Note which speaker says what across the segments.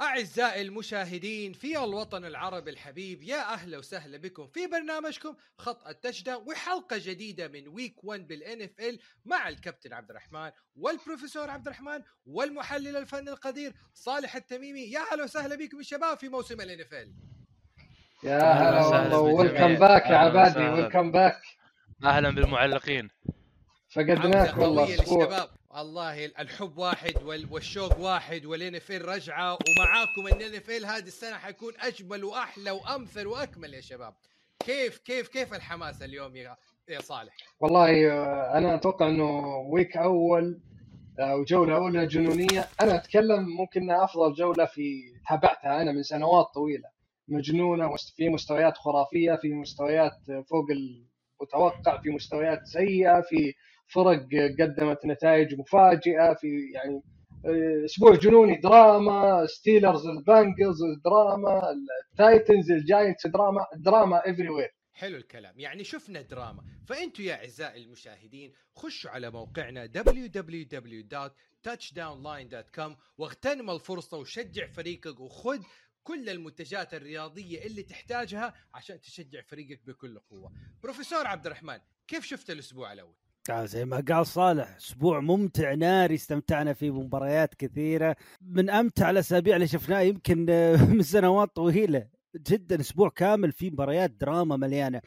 Speaker 1: أعزائي المشاهدين في الوطن العربي الحبيب يا أهلا وسهلا بكم في برنامجكم خط ال touchdown وحلقة جديدة من week 1 بال NFL مع الكابتن عبد الرحمن والبروفيسور عبد الرحمن والمحلل الفني القدير صالح التميمي. يا أهلا وسهلا بكم يا شباب في موسم ال NFL
Speaker 2: يا هلا والله. welcome back يا عبادي. welcome back
Speaker 3: أهلا بالمعلقين.
Speaker 2: فقدناك والله. أسبوع
Speaker 1: والله الحب واحد والشوق واحد وال NFL رجعة. ومعاكم ال NFL هذه السنة حيكون أجمل وأحلى وأمثل وأكمل يا شباب. كيف كيف كيف الحماس اليوم يا يا صالح؟
Speaker 2: والله آه، أنا أتوقع إنه week أول آه، وجولة أولى جنونية. أنا أتكلم ممكن أفضل جولة في تابعتها أنا من سنوات طويلة. مجنونة في مستويات خرافية في مستويات فوق المتوقع في مستويات سيئة في فرق قدمت نتائج مفاجئة في يعني أسبوع جنوني دراما Steelers ال Bengals دراما ال Titans ال Giants دراما دراما everywhere
Speaker 1: حلو الكلام. يعني شفنا دراما. فأنتوا يا أعزائي المشاهدين خشوا على موقعنا www.touchdownline.com واغتنم الفرصة وشجع فريقك وخذ كل المنتجات الرياضية اللي تحتاجها عشان تشجع فريقك بكل قوة. بروفيسور عبد الرحمن كيف شفت الأسبوع الأول؟
Speaker 4: زي ما قال صالح أسبوع ممتع ناري استمتعنا فيه بمباريات كثيرة. من أمتع الأسابيع اللي شفناها يمكن من سنوات طويلة. جدا أسبوع كامل فيه مباريات دراما مليانة.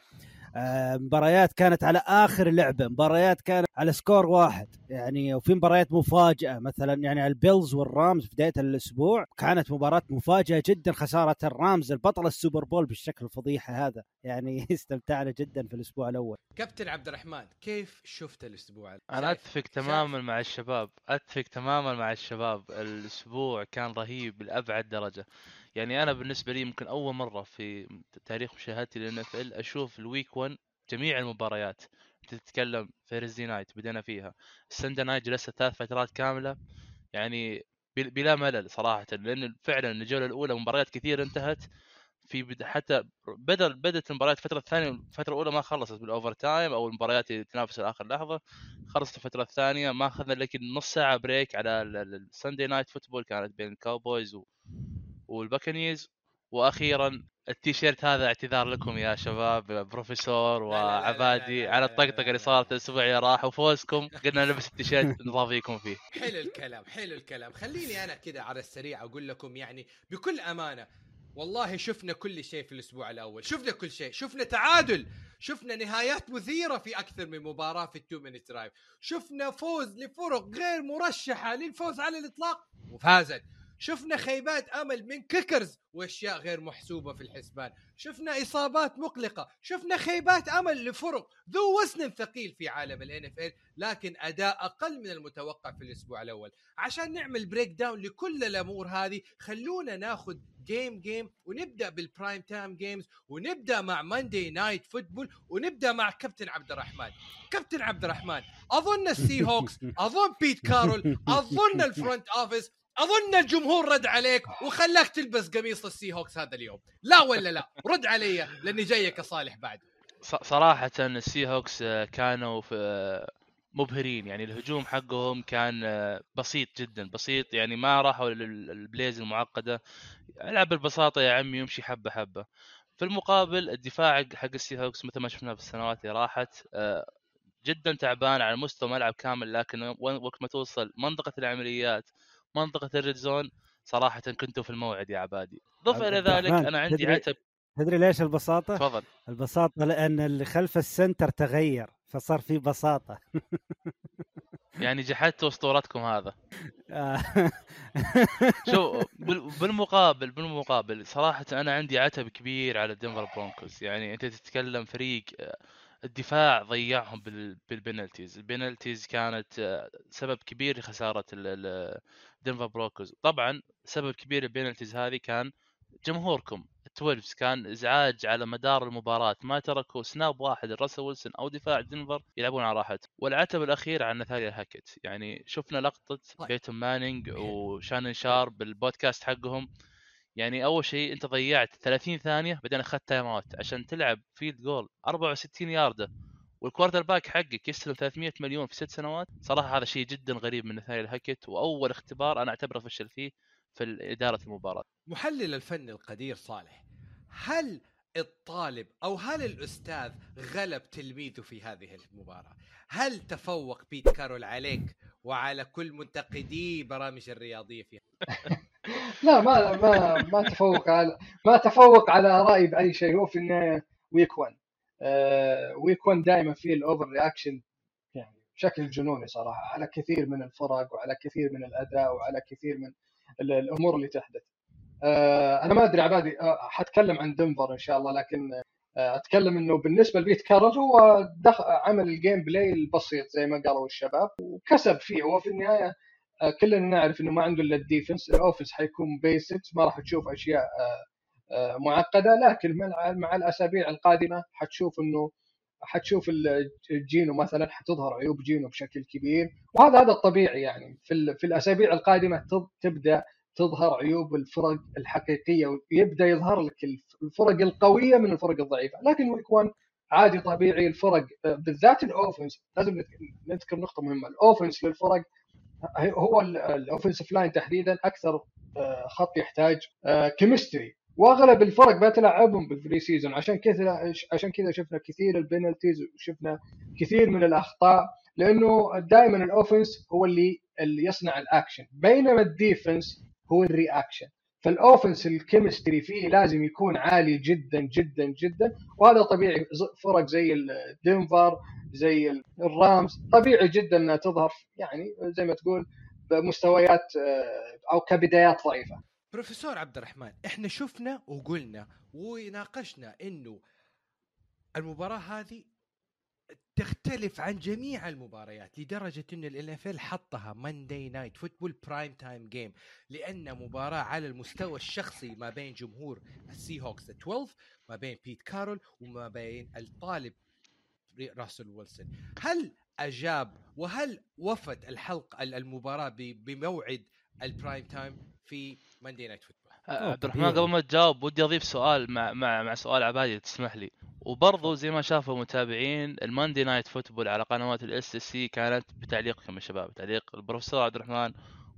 Speaker 4: مباريات كانت على آخر لعبة مباريات كانت على score واحد. يعني وفي مباريات مفاجأة مثلا يعني ال Bills وال Rams في بداية الأسبوع كانت مباراة مفاجأة جدا خسارة ال Rams البطل ال Super Bowl بالشكل الفضيحة هذا. يعني استمتعنا جدا في الأسبوع الأول.
Speaker 1: كابتن عبد الرحمن كيف شفت الأسبوع؟
Speaker 3: أنا أتفق تماما مع الشباب أتفق تماما مع الشباب. الأسبوع كان رهيب لأبعد درجة. يعني أنا بالنسبة لي يمكن أول مرة في تاريخ مشاهدتي لل NFL أشوف ال week 1 جميع المباريات. تتكلم Thursday night بدينا فيها. ال Sunday night جلست ثلاث فترات كاملة. يعني بلا ملل صراحة لأن فعلا الجولة الأولى مباريات كثير انتهت. في حتى بدل بدأت المباريات الفترة الثانية الفترة الأولى ما خلصت بال overtime أو المباريات اللي تنافس لاخر لحظة. خلصت الفترة الثانية ما أخذنا لكن نص ساعة break على ال Sunday night football كانت بين ال Cowboys و... وال Buccaneers وأخيرا التيشيرت هذا اعتذار لكم يا شباب بروفيسور وعبادي على الطقطقه اللي صارت الأسبوع اللي راح وفوزكم. قلنا نلبس التيشيرت نضافيكم فيه.
Speaker 1: حلو الكلام حلو الكلام. خليني أنا كذا على السريع أقول لكم يعني بكل أمانة والله شفنا كل شيء في الأسبوع الأول. شفنا كل شيء شفنا تعادل شفنا نهايات مثيرة في أكثر من مباراة في ال two minute drive شفنا فوز لفرق غير مرشحة للفوز على الإطلاق وفازت. شفنا خيبات أمل من kickers وأشياء غير محسوبة في الحسبان. شفنا إصابات مقلقة. شفنا خيبات أمل لفرق. ذو وزن ثقيل في عالم ال NFL لكن أداء أقل من المتوقع في الأسبوع الأول. عشان نعمل breakdown لكل الأمور هذه خلونا ناخذ game game ونبدأ بال prime time games ونبدأ مع Monday night football ونبدأ مع كابتن عبد الرحمن كابتن عبد الرحمن أظن ال Seahawks أظن بيت كارول أظن ال front office أظن الجمهور رد عليك وخلاك تلبس قميص ال Seahawks هذا اليوم. لا ولا لا رد علي لأني جايك يا صالح بعد.
Speaker 3: صراحة ال Seahawks آه، كانوا في آه، مبهرين يعني الهجوم حقهم كان آه، بسيط جدا بسيط يعني ما راحوا لل plays المعقدة. العب بالبساطة يا عمي يمشي حبة حبة. في المقابل الدفاع حق ال Seahawks مثل ما شفنا في السنوات اللي راحت جدا تعبان على مستوى ملعب كامل لكن وقت ما توصل منطقة العمليات منطقة ال red zone صراحة كنتوا في الموعد يا عبادي. ضف إلى ذلك أنا عندي عتب.
Speaker 4: تدري ليش البساطة؟
Speaker 3: تفضل.
Speaker 4: البساطة لأن اللي خلف ال center تغير فصار في بساطة.
Speaker 3: يعني جحدتوا أسطورتكم هذا. شو بالمقابل بالمقابل صراحة أنا عندي عتب كبير على دنفر Broncos يعني أنت تتكلم فريق الدفاع ضيعهم بال penalties ال penalties كانت آه، سبب كبير لخسارة دنفر Broncos طبعا سبب كبير ال penalties هذه كان جمهوركم. ال twelves كان إزعاج على مدار المباراة ما تركوا snap واحد لراسل ويلسون أو دفاع دنفر يلعبون على راحتهم. والعتب الأخير عن نثانيال هاكيت يعني شفنا لقطة. بيتون مانينج وشانن شارب بالبودكاست حقهم. يعني أول شيء أنت ضيعت 30 ثانية بعدين أخذت timeout عشان تلعب field goal 64 يارده وال quarterback حقك يستلم 300 مليون في ست سنوات صراحة هذا شيء جدا غريب من نثانيال هاكيت وأول اختبار أنا أعتبره فشل فيه في إدارة المباراة
Speaker 1: محلل الفن القدير صالح هل الطالب أو هل الأستاذ غلب تلميذه في هذه المباراة؟ هل تفوق بيت كارول عليك وعلى كل منتقدي برامج الرياضية فيها؟
Speaker 2: لا ما ما ما تفوق على ما تفوق على رايي بأي شيء. هو في النهاية week 1 آه week 1 دائما فيه ال overreaction يعني بشكل جنوني صراحة. على كثير من الفرق وعلى كثير من الأداء وعلى كثير من ال- الأمور اللي تحدث. آه أنا ما أدري عبادي آه حتكلم عن دنفر إن شاء الله لكن آه أتكلم إنه بالنسبة لبيت كارول هو دخل عمل ال game play البسيط زي ما قالوا الشباب وكسب فيه. هو في النهاية كلنا نعرف إنه ما عنده إلا ال defense ال offense حيكون basics ما راح تشوف أشياء آه، آه، معقدة لكن مع الأسابيع القادمة حتشوف إنه حتشوف ال- جينو مثلا حتظهر عيوب جينو بشكل كبير. وهذا هذا الطبيعي يعني. في في الأسابيع القادمة تب- تبدأ تظهر عيوب الفرق الحقيقية ويبدأ يظهر لك الف- الفرق القوية من الفرق الضعيفة. لكن week 1 عادي طبيعي الفرق آه، بالذات ال offense لازم نذكر نقطة مهمة ال offense للفرق هو ال offensive line تحديدا أكثر آه، خط يحتاج chemistry وأغلب الفرق بتلعبهم بال preseason عشان كذا عشان كذا شفنا كثير ال penalties وشفنا كثير من الأخطاء لأنه دائما ال offense هو اللي اللي يصنع الاكشن بينما ال defense هو ال reaction فال offense ال chemistry فيه لازم يكون عالي جدا جدا جدا. وهذا طبيعي. فرق زي الدنفر زي الرامز طبيعي جدا إنها تظهر يعني زي ما تقول بمستويات آه، أو كبدايات ضعيفة.
Speaker 1: بروفيسور عبد الرحمن إحنا شفنا وقلنا وناقشنا إنه المباراة هذه تختلف عن جميع المباريات لدرجة إن ال NFL حطها Monday Night Football prime time game لأن مباراة على المستوى الشخصي ما بين جمهور السي هوكس 12 ما بين بيت كارول وما بين الطالب راسل ويلسون هل أجاب وهل وفت الحلقة المباراة ب- بموعد ال prime time في ماندي نايت فوتبول
Speaker 3: عبد الرحمن. قبل ما تجاوب ودي أضيف سؤال مع مع مع سؤال عبادي تسمح لي. وبرضه زي ما شافوا المتابعين ال Monday Night Football على قنوات ال SSC كانت بتعليقكم يا شباب تعليق البروفيسور عبد الرحمن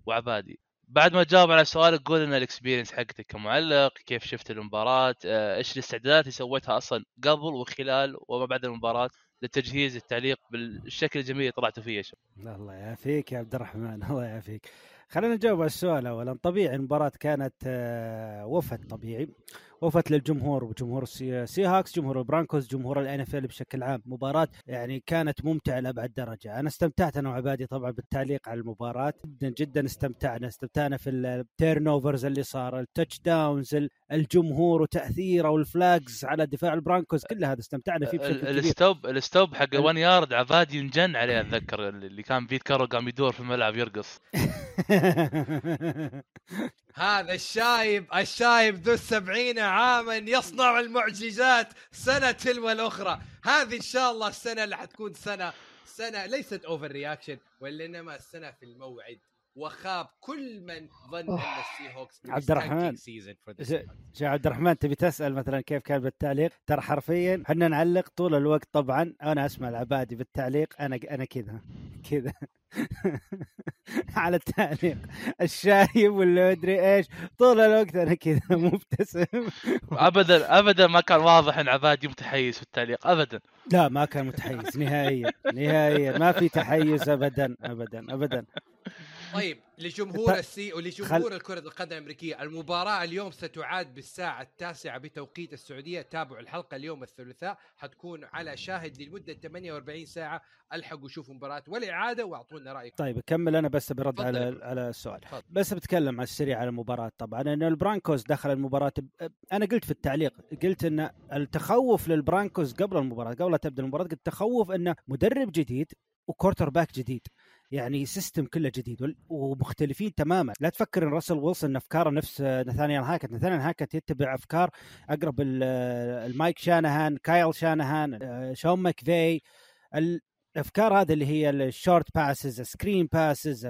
Speaker 3: وعبادي. بعد ما تجاوب على سؤالك قول لنا ال experience حقتك كمعلق كيف شفت المباراة آه، إيش الاستعدادات اللي سويتها أصلا قبل وخلال وما بعد المباراة لتجهيز التعليق بالشكل الجميل اللي طلعتوا فيه يا شباب؟
Speaker 4: الله يعافيك يا عبد الرحمن الله يعافيك. خلينا نجاوب على السؤال اولا. طبيعي المباراة كانت آه، وفت طبيعي. وفت للجمهور وجمهور السي سي هاكس جمهور البرانكوز جمهور ال NFL بشكل عام. مباراة يعني كانت ممتعة لأبعد درجة. أنا استمتعت أنا وعبادي طبعا بالتعليق على المباراة. جدا جدا استمتعنا. استمتعنا في ال turnovers اللي صار ال touchdowns ال- الجمهور وتأثيره وال flags على دفاع البرانكوز. كل هذا استمتعنا فيه بشكل كبير.
Speaker 3: ال stop
Speaker 4: ال stop حق
Speaker 3: 1 يارد عبادي انجن عليه أتذكر اللي كان بيت كارول قام يدور في الملعب يرقص.
Speaker 1: هذا الشايب الشايب ذو السبعين عاما يصنع المعجزات سنة تلو الأخرى. هذه إن شاء الله السنة اللي حتكون سنة سنة ليست overreaction وإنما السنة في الموعد. وخاب كل من ظن أن السي هوكس
Speaker 4: عبد الرحمن. عبد الرحمن تبي تسأل مثلا كيف كان بالتعليق؟ ترى حرفيا إحنا نعلق طول الوقت طبعا. أنا أسمع العبادي بالتعليق. أنا أنا كذا كذا. على التعليق. الشايب ولا أدري إيش. طول الوقت أنا كذا مبتسم.
Speaker 3: ابدا ابدا ما كان واضح إن عبادي متحيز في التعليق. ابدا.
Speaker 4: لا ما كان متحيز. نهائيا نهائيا. ما في تحيز ابدا ابدا ابدا.
Speaker 1: طيب لجمهور السي ولجمهور الكرة القدم الأمريكية المباراة اليوم ستعاد بالساعة التاسعة بتوقيت السعودية تابعوا الحلقة اليوم الثلاثاء حتكون على شاهد لمدة 48 ساعة ألحقوا شوفوا مباراة والإعادة وأعطونا رأيكم
Speaker 4: طيب اكمل أنا بس برد على. على السؤال
Speaker 1: تفضل.
Speaker 4: بس بتكلم على السريع على المباراة طبعا ان البرانكوز دخل المباراة ب... أنا قلت في التعليق قلت إن التخوف للبرانكوز قبل المباراة قبل لا تبدأ المباراة قلت تخوف انه مدرب جديد و quarterback جديد يعني system كله جديد ومختلفين تماما. لا تفكر إن راسل ويلسون أفكاره نفس نثانيال هاكت نثانيال هاكت يتبع أفكار أقرب ال- المايك شانهان كايل شانهان آه، شون ماكفي الأفكار هذه اللي هي ال short passes screen passes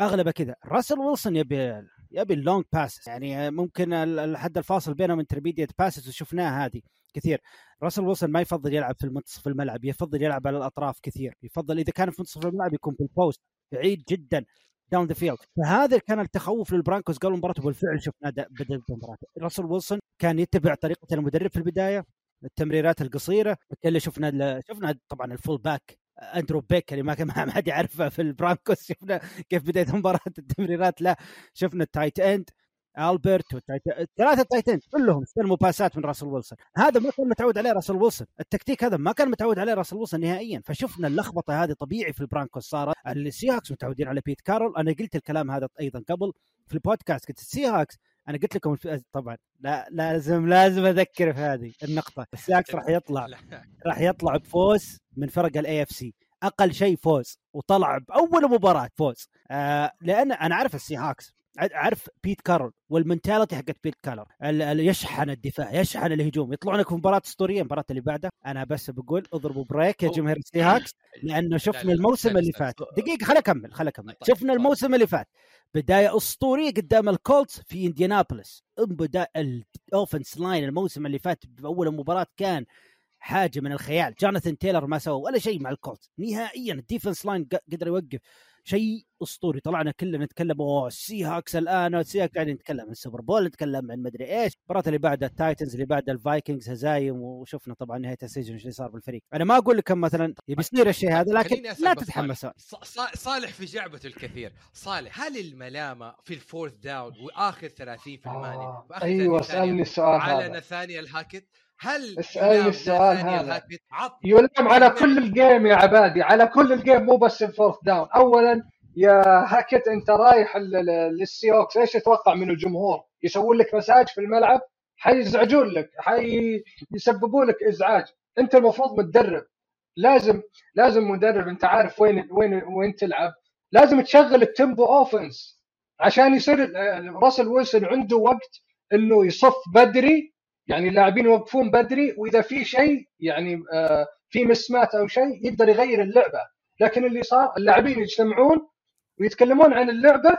Speaker 4: أغلبها كذا. راسل ويلسون يبي يبي ال long passes يعني ممكن ال- الحد الفاصل بينهم intermediate passes وشفناها هذه. كثير. راسل ويلسون ما يفضل يلعب في منتصف الملعب يفضل يلعب على الأطراف كثير. يفضل إذا كان في منتصف الملعب يكون في ال post بعيد جدا down the field فهذا كان التخوف للبرانكوز قبل المباراة وبالفعل شفنا بدا المباراة. راسل ويلسون كان يتبع طريقة المدرب في البداية التمريرات القصيرة اللي شفنا شفنا طبعا ال fullback أندرو بيك اللي ما كان ما حد يعرفه في البرانكوس. شفنا كيف بدايه المباراه التمريرات. لا شفنا ال tight end البرت. ثلاثة tight end كلهم استلموا باسات من راسل ويلسون. هذا ما كان متعود عليه راسل ويلسون. التكتيك هذا ما كان متعود عليه راسل ويلسون نهائيا. فشفنا اللخبطة هذه طبيعي في البرانكوس صارت السيهاكس متعودين على بيت كارول. أنا قلت الكلام هذا أيضا قبل في البودكاست. قلت السيهاكس أنا قلت لكم طبعا لا لازم لازم أذكر في هذه النقطة. السيهاكس راح يطلع راح يطلع بفوز من فرق ال AFC أقل شيء فوز وطلع بأول مباراة فوز. آه لأن أنا أعرف السي اعرف بيت كارول وال mentality حقت بيت كارول يشحن الدفاع يشحن الهجوم. يطلعون لك في مباراة أسطورية المباراة اللي بعدها. أنا بس بقول اضربوا brake يا جماهير السي هاكس لأنه شفنا الموسم اللي فات. دقيقة خليني أكمل خليني أكمل. طيب، شفنا الموسم اللي فات. بداية أسطورية قدام الكولتس في إنديانابوليس. بدا ال offense line الموسم اللي فات بأول مباراة كان حاجة من الخيال. جوناثان تايلر ما سوى ولا شيء مع الكولتس. نهائيا ال defense line قدر يوقف. شيء أسطوري. طلعنا كلنا نتكلم أوه السي هاكس الآن السي هاكس قاعدين نتكلم عن السوبر بول نتكلم عن مدري إيش. المباراه اللي بعدها التايتنز اللي بعدها الفايكنجز هزايم وشفنا طبعا نهاية ال season إيش اللي صار بالفريق. أنا ما أقول لكم مثلا يبي يصير الشيء هذا لكن لا تتحمس.
Speaker 1: صالح. في جعبته الكثير. صالح هل الملامة في ال fourth down وآخر 30 في الماني آه.
Speaker 2: أيوه اسالني السؤال
Speaker 1: على نثانيال هاكت هل
Speaker 2: اسألني السؤال هذا. يلام على كل ال game يا عبادي على كل ال game مو بس ال fourth down. اولا يا هاكت أنت رايح للسي هوكس إيش تتوقع من الجمهور؟ يسوون لك مساج في الملعب؟ حيزعجون لك حيسببوا لك إزعاج. أنت المفروض متدرب. لازم لازم مدرب أنت عارف وين وين وين تلعب. لازم تشغل ال tempo offense عشان يصير راسل ويلسون عنده وقت إنه يصف بدري يعني اللاعبين يوقفون بدري وإذا في شيء يعني آه في mismatch أو شيء يقدر يغير اللعبة. لكن اللي صار اللاعبين يجتمعون ويتكلمون عن اللعبة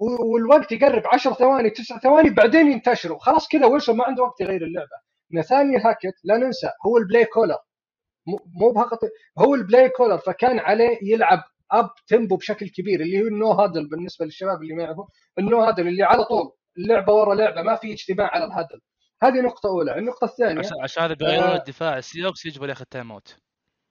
Speaker 2: والوقت يقرب 10 ثواني 9 ثواني بعدين ينتشروا. خلاص كذا ويلسون ما عنده وقت يغير اللعبة. نثانيال هاكت لا ننسى هو ال play caller مو فقط هو ال play caller فكان عليه يلعب up tempo بشكل كبير اللي هو ال no huddle بالنسبة للشباب اللي ما يعرفوا ال no huddle اللي على طول اللعبة ورا لعبة ما في اجتماع على ال huddle هذه نقطة أولى، النقطة الثانية
Speaker 3: عشان بيغيرون آه. الدفاع. السي هوكس يجب ياخذ time out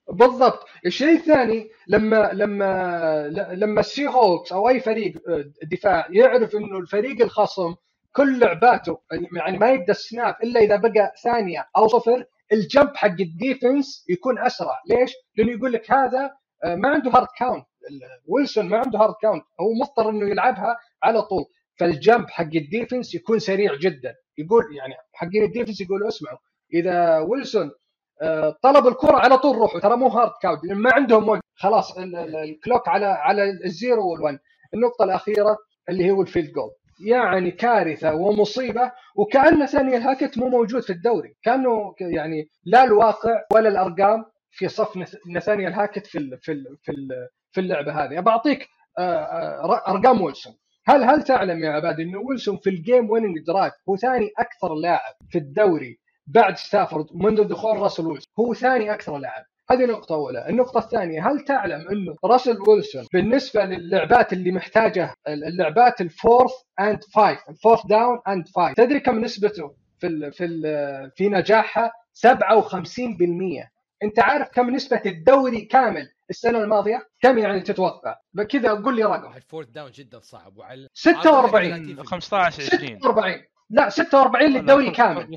Speaker 2: بالضبط، الشيء الثاني لما لما لما السي هوكس أو أي فريق آه، دفاع يعرف إنه الفريق الخصم كل لعباته يعني ما يبدأ ال snap إلا إذا بقى ثانية أو صفر ال jump حق ال defense يكون أسرع، ليش؟ لأنه يقول لك هذا آه، ما عنده hard count ويلسون ما عنده hard count هو مضطر إنه يلعبها على طول. فال jump حق ال defense يكون سريع جدا. يقول يعني حقين ال defense يقولوا اسمعوا إذا ويلسون آه، طلب الكرة على طول روحوا ترى مو hard count لأن ما عندهم وقت خلاص ال clock على على ال zero وال one. النقطة الأخيرة اللي هو ال field goal يعني كارثة ومصيبة وكأن نثانيال هاكت مو موجود في الدوري. كأنه يعني لا الواقع ولا الأرقام في صف نثانيال هاكت في في في في اللعبة هذه. بعطيك آه، آه، أرقام ويلسون. هل هل تعلم يا عباد إنه ويلسون في ال game winning drive هو ثاني أكثر لاعب في الدوري بعد ستافورد منذ دخول راسل ويلسون؟ هو ثاني أكثر لاعب. هذه نقطة أولى، النقطة الثانية هل تعلم أنه راسل ويلسون بالنسبة للعبات اللي محتاجة اللعبات ال fourth and five، ال fourth down and five، تدري كم نسبته في ال في ال في نجاحها؟ 57% أنت عارف كم نسبة الدوري كامل السنة الماضية كم يعني تتوقع؟ كذا قول لي رقم.
Speaker 1: ال fourth down جدا صعب. وعلى
Speaker 2: 46
Speaker 3: 15 20
Speaker 2: 46 لا 46 للدوري كامل.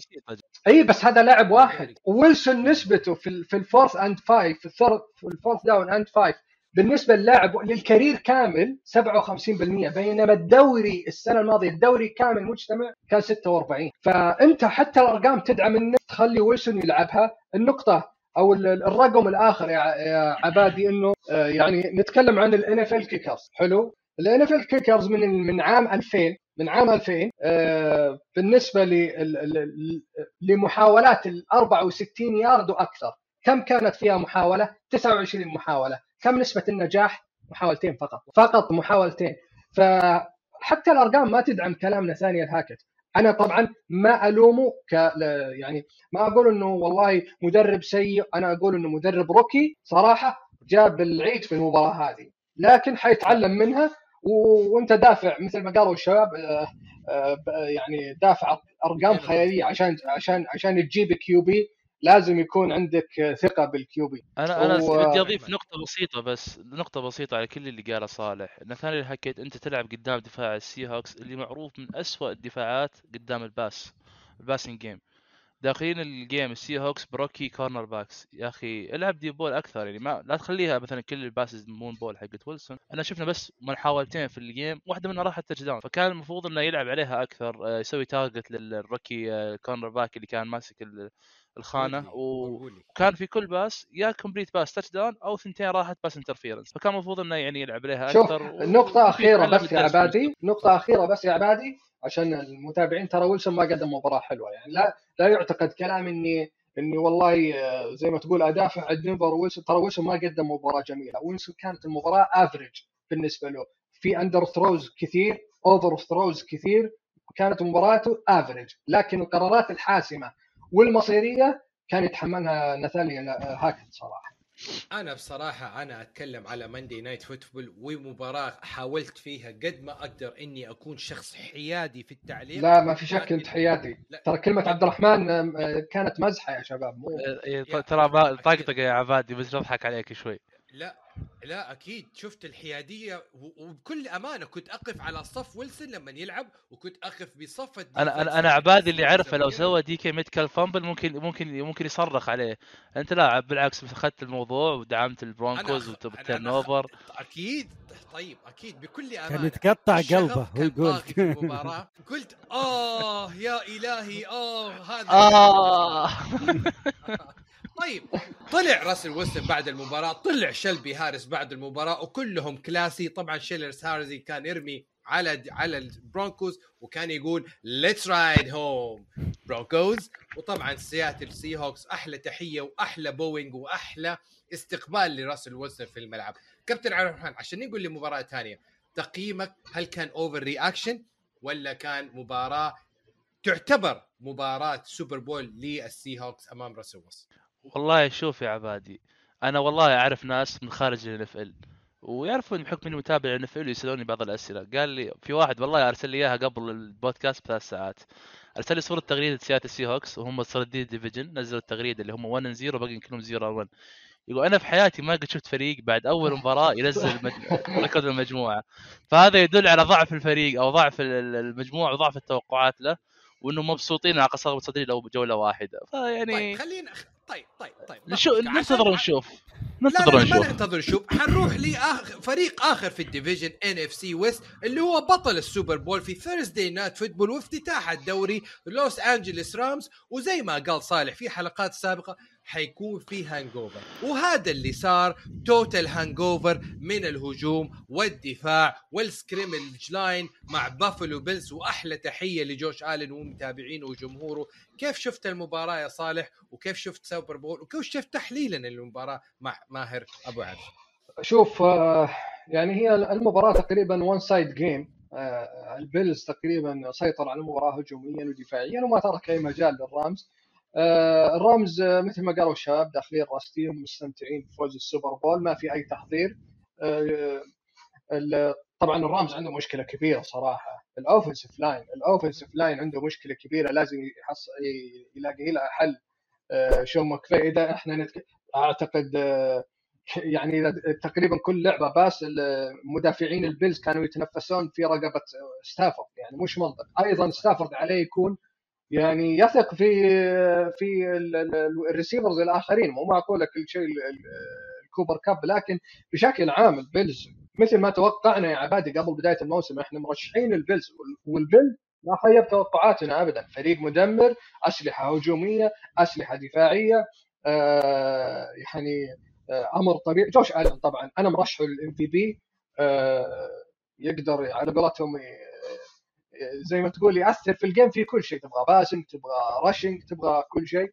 Speaker 2: إي بس هذا لاعب واحد. ويلسون نسبته في في ال fourth and five في ال fourth down and five بالنسبة للاعب لل career كامل 57% بينما الدوري السنة الماضية الدوري كامل مجتمع كان 46 فأنت حتى الأرقام تدعم انك تخلي ويلسون يلعبها. النقطة أو الرقم الآخر يا عبادي إنه آه، يعني نتكلم عن ال NFL kickers حلو؟ ال NFL kickers من من عام 2000 من عام 2000 آه، بالنسبة لمحاولات ال 64 يارد وأكثر. كم كانت فيها محاولة؟ 29 محاولة. كم نسبة النجاح؟ محاولتين فقط. فقط محاولتين. فحتى الأرقام ما تدعم كلامنا نثانيال هاكت. أنا طبعا ما ألومه ك يعني ما أقول إنه والله مدرب سيء أنا أقول إنه مدرب rookie صراحة جاب العيد في المباراة هذه. لكن حيتعلم منها وأنت دافع مثل ما قالوا الشباب آه، آه، يعني دافع أرقام. خيالية عشان عشان عشان تجيب QB. لازم يكون عندك ثقة بال QB.
Speaker 3: أنا أنا
Speaker 2: هو-
Speaker 3: بدي أضيف نقطة بسيطة بس نقطة بسيطة على كل اللي قاله صالح، نثانيال هاكيت أنت تلعب قدام دفاع السي هوكس اللي معروف من أسوأ الدفاعات قدام ال pass ال passing game. داخلين ال game السي هوكس ب rookie cornerbacks. يا أخي العب deep ball أكثر يعني ما لا تخليها مثلا كل ال passes moon ball حقت ويلسون. أنا شفنا بس محاولتين في ال game واحدة منها راحت touchdown فكان المفروض إنه يلعب عليها أكثر آه، يسوي target لل rookie آه، cornerback اللي كان ماسك ال- الخانة و... وكان في كل pass يا complete pass touchdown أو ثنتين راحت pass interference فكان المفروض إنه يعني يلعب عليها
Speaker 2: شوف
Speaker 3: أكثر و-
Speaker 2: نقطة أخيرة
Speaker 3: ويتعلم
Speaker 2: بس يا عبادي نقطة أخيرة بس يا عبادي عشان المتابعين ترى ويلسون ما قدم مباراة حلوة. يعني لا لا يعتقد كلام إني إني والله آه، زي ما تقول أدافع عند دنفر ويلسون. ترى ويلسون ما قدم مباراة جميلة. ويلسون كانت المباراة average بالنسبة له. في under throws كثير over throws كثير كانت مباراته average لكن القرارات الحاسمة والمصيرية كان يتحملها نثانيال هاكت صراحة
Speaker 1: أنا بصراحة أنا أتكلم على Monday Night Football ومباراة حاولت فيها قد ما أقدر إني أكون شخص حيادي في التعليق
Speaker 2: لا ما في شك أنت حيادي. ترى كلمة عبد الرحمن آه، كانت مزحة يا شباب مو
Speaker 3: آه، إيه، ترى. طقطقه يا عبادي بس نضحك عليك شوي
Speaker 1: لا لا أكيد. شفت الحيادية و- وبكل أمانة كنت أقف على صف ويلسون لما يلعب وكنت أقف بصف أنا
Speaker 3: أنا
Speaker 1: أنا
Speaker 3: عبادي اللي عرفه لو. سوى دي كي ميتكال fumble ممكن ممكن ممكن يصرخ عليه. أنت لا بالعكس أخذت الموضوع ودعمت البرونكوز
Speaker 1: أنا-
Speaker 3: over
Speaker 1: أكيد. طيب أكيد. بكل
Speaker 4: كان
Speaker 1: أمانة.
Speaker 4: يتقطع قلبه
Speaker 1: كان
Speaker 4: ويقول
Speaker 1: طاغي في المباراة. قلت آه يا إلهي آه هذا
Speaker 3: آه.
Speaker 1: طيب طلع راسل ويلسون بعد المباراة طلع شيلبي هاريس بعد المباراة وكلهم classy. طبعا شيلبي هاريس كان يرمي على على البرونكوز وكان يقول let's ride home برونكوز وطبعا سياتل سي هوكس أحلى تحية وأحلى booing وأحلى استقبال لراسل ويلسون في الملعب. كابتن عبد الرحمن عشان نقول لي مباراة ثانية تقييمك هل كان over reaction ولا كان مباراة تعتبر مباراة سوبر بول للسي هوكس أمام راسل ويلسون؟
Speaker 3: والله شوف يا عبادي أنا والله أعرف ناس من خارج ال NFL ويعرفون بحكم إني متابع ال NFL ويسألوني بعض الأسئلة. قال لي في واحد والله أرسل لي إياها قبل البودكاست بثلاث ساعات أرسل لي صورة تغريدة سياتل سي هوكس وهم متصدرين ال division نزلوا التغريدة اللي هم 1 0 باقي كلهم 0 1 يقول أنا في حياتي ما قد شفت فريق بعد أول مباراة ينزل مج... ركض المجموعة. فهذا يدل على ضعف الفريق أو ضعف ال- المجموعة وضعف التوقعات له وإنهم مبسوطين على قصر متصدرين لو جولة واحدة. فيعني
Speaker 1: طيب خلينا طيب طيب طيب
Speaker 3: نشوف
Speaker 1: عشان-
Speaker 3: ننتظر ونشوف. ننتظر
Speaker 1: لا, لا ما
Speaker 3: ونشوف.
Speaker 1: ننتظر نشوف حنروح لآخر فريق آخر في ال division NFC West اللي هو بطل السوبر بول في Thursday Night Football وافتتاح الدوري لوس انجلوس رامز وزي ما قال صالح في حلقات سابقة حيكون في hangover وهذا اللي صار total hangover من الهجوم والدفاع وال scrimmage line مع بافلو بيلز وأحلى تحية لجوش آلن ومتابعينه وجمهوره. كيف شفت المباراة يا صالح؟ وكيف شفت سوبر بول وكيف شفت تحليلا للمباراه مع ماهر أبو عبد؟
Speaker 2: شوف آه، يعني هي المباراة تقريبا one side game البيلز تقريبا سيطر على المباراة هجوميا ودفاعيا وما ترك أي مجال للرامز. الرامز آه، مثل ما قالوا الشباب داخلين راستين ومستمتعين بفوز السوبر بول ما في أي تحضير. آه، طبعا الرامز عنده مشكلة كبيرة صراحة. ال offensive line ال offensive line عنده مشكلة كبيرة لازم يحص يلاقي لها حل. آه، شو مكفي إذا إحنا نتك... أعتقد آه، يعني تقريبا كل لعبة pass مدافعين البيلز كانوا يتنفسون في رقبة ستافورد يعني مش منطق. أيضا ستافورد عليه يكون يعني يثق في في ال- ال- ال receivers الآخرين. مو معقولة كل شيء ال- ال- الكوبر كاب لكن بشكل عام البيلز مثل ما توقعنا يا عبادي قبل بداية الموسم إحنا مرشحين البيلز وال- والبيلز ما خيب توقعاتنا ابدا. فريق مدمر أسلحة هجومية أسلحة دفاعية آه يعني آه أمر طبيعي. جوش ألن طبعا. أنا مرشحه لل MVP يقدر على قولتهم زي ما تقول يأثر في ال game في كل شيء. تبغى passing تبغى rushing تبغى كل شيء.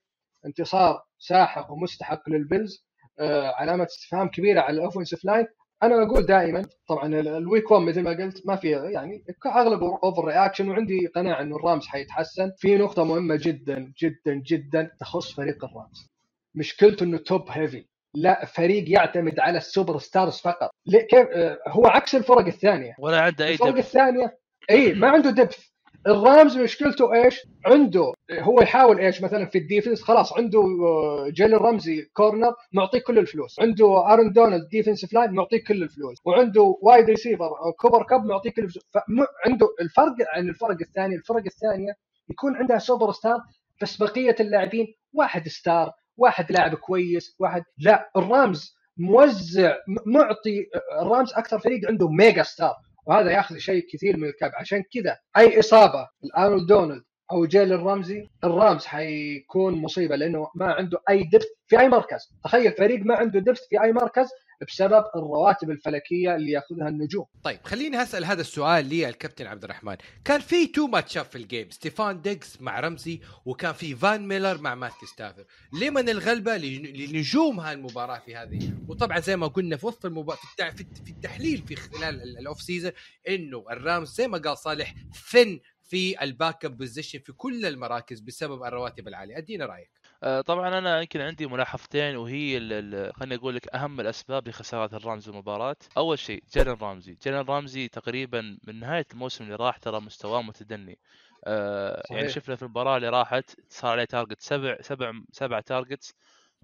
Speaker 2: انتصار ساحق ومستحق للبيلز. آه علامة استفهام كبيرة على ال offensive line أنا أقول دائما طبعا ال- ال week 1 مثل ما قلت ما في يعني اغلبه over reaction وعندي قناعة إنه الرامز حيتحسن. في نقطة مهمة جدا جدا جدا تخص فريق الرامز. مشكلته إنه top heavy لا فريق يعتمد على ال superstars فقط. كيف؟ آه، هو عكس الفرق الثانية.
Speaker 3: ولا عنده أي
Speaker 2: الفرق
Speaker 3: depth
Speaker 2: الثانية اي ما عنده depth الرامز مشكلته إيش؟ عنده هو يحاول إيش؟ مثلا في ال defense خلاص عنده آه، جيلن رمزي corner معطيك كل الفلوس، عنده ارون دونالد defensive line معطيك كل الفلوس، وعنده wide receiver كوبر كاب معطيك كل الفلوس، فعنده الفرق عن الفرق الثانية، الفرق الثانية يكون عندها سوبر ستار بس بقية اللاعبين واحد star، واحد لاعب كويس، واحد لا الرامز موزع معطي الرامز أكثر فريق عنده mega star وهذا ياخذ شيء كثير من ال cap عشان كذا أي إصابة لارون دونالد أو جيلن رمزي الرامز حيكون مصيبة لأنه ما عنده أي depth في أي مركز. تخيل فريق ما عنده depth في أي مركز بسبب الرواتب الفلكية اللي يأخذها النجوم.
Speaker 1: طيب خليني أسأل هذا السؤال للكابتن عبد الرحمن. كان في two match في ال game ستيفان ديكس مع رمزي وكان في فان ميلر مع ماثيو ستافورد. لمن الغلبة لن- لنجوم هالمباراه في هذه؟ وطبعا زي ما قلنا في وسط المباراه في. في الت- في التحليل في خلال ال- ال off season إنه الرامز زي ما قال صالح thin في ال backup position في كل المراكز بسبب الرواتب العالية. أدينا
Speaker 3: رأيك. طبعا أنا يمكن عندي ملاحظتين وهي خليني أقول لك أهم الأسباب لخسارة الرامز المباراة. أول شيء جيلن رامزي. جيلن رامزي تقريبا من نهاية الموسم اللي راح ترى مستواه متدني. آه، يعني. شفنا في المباراة اللي راحت صار عليه target سبع سبع سبع targets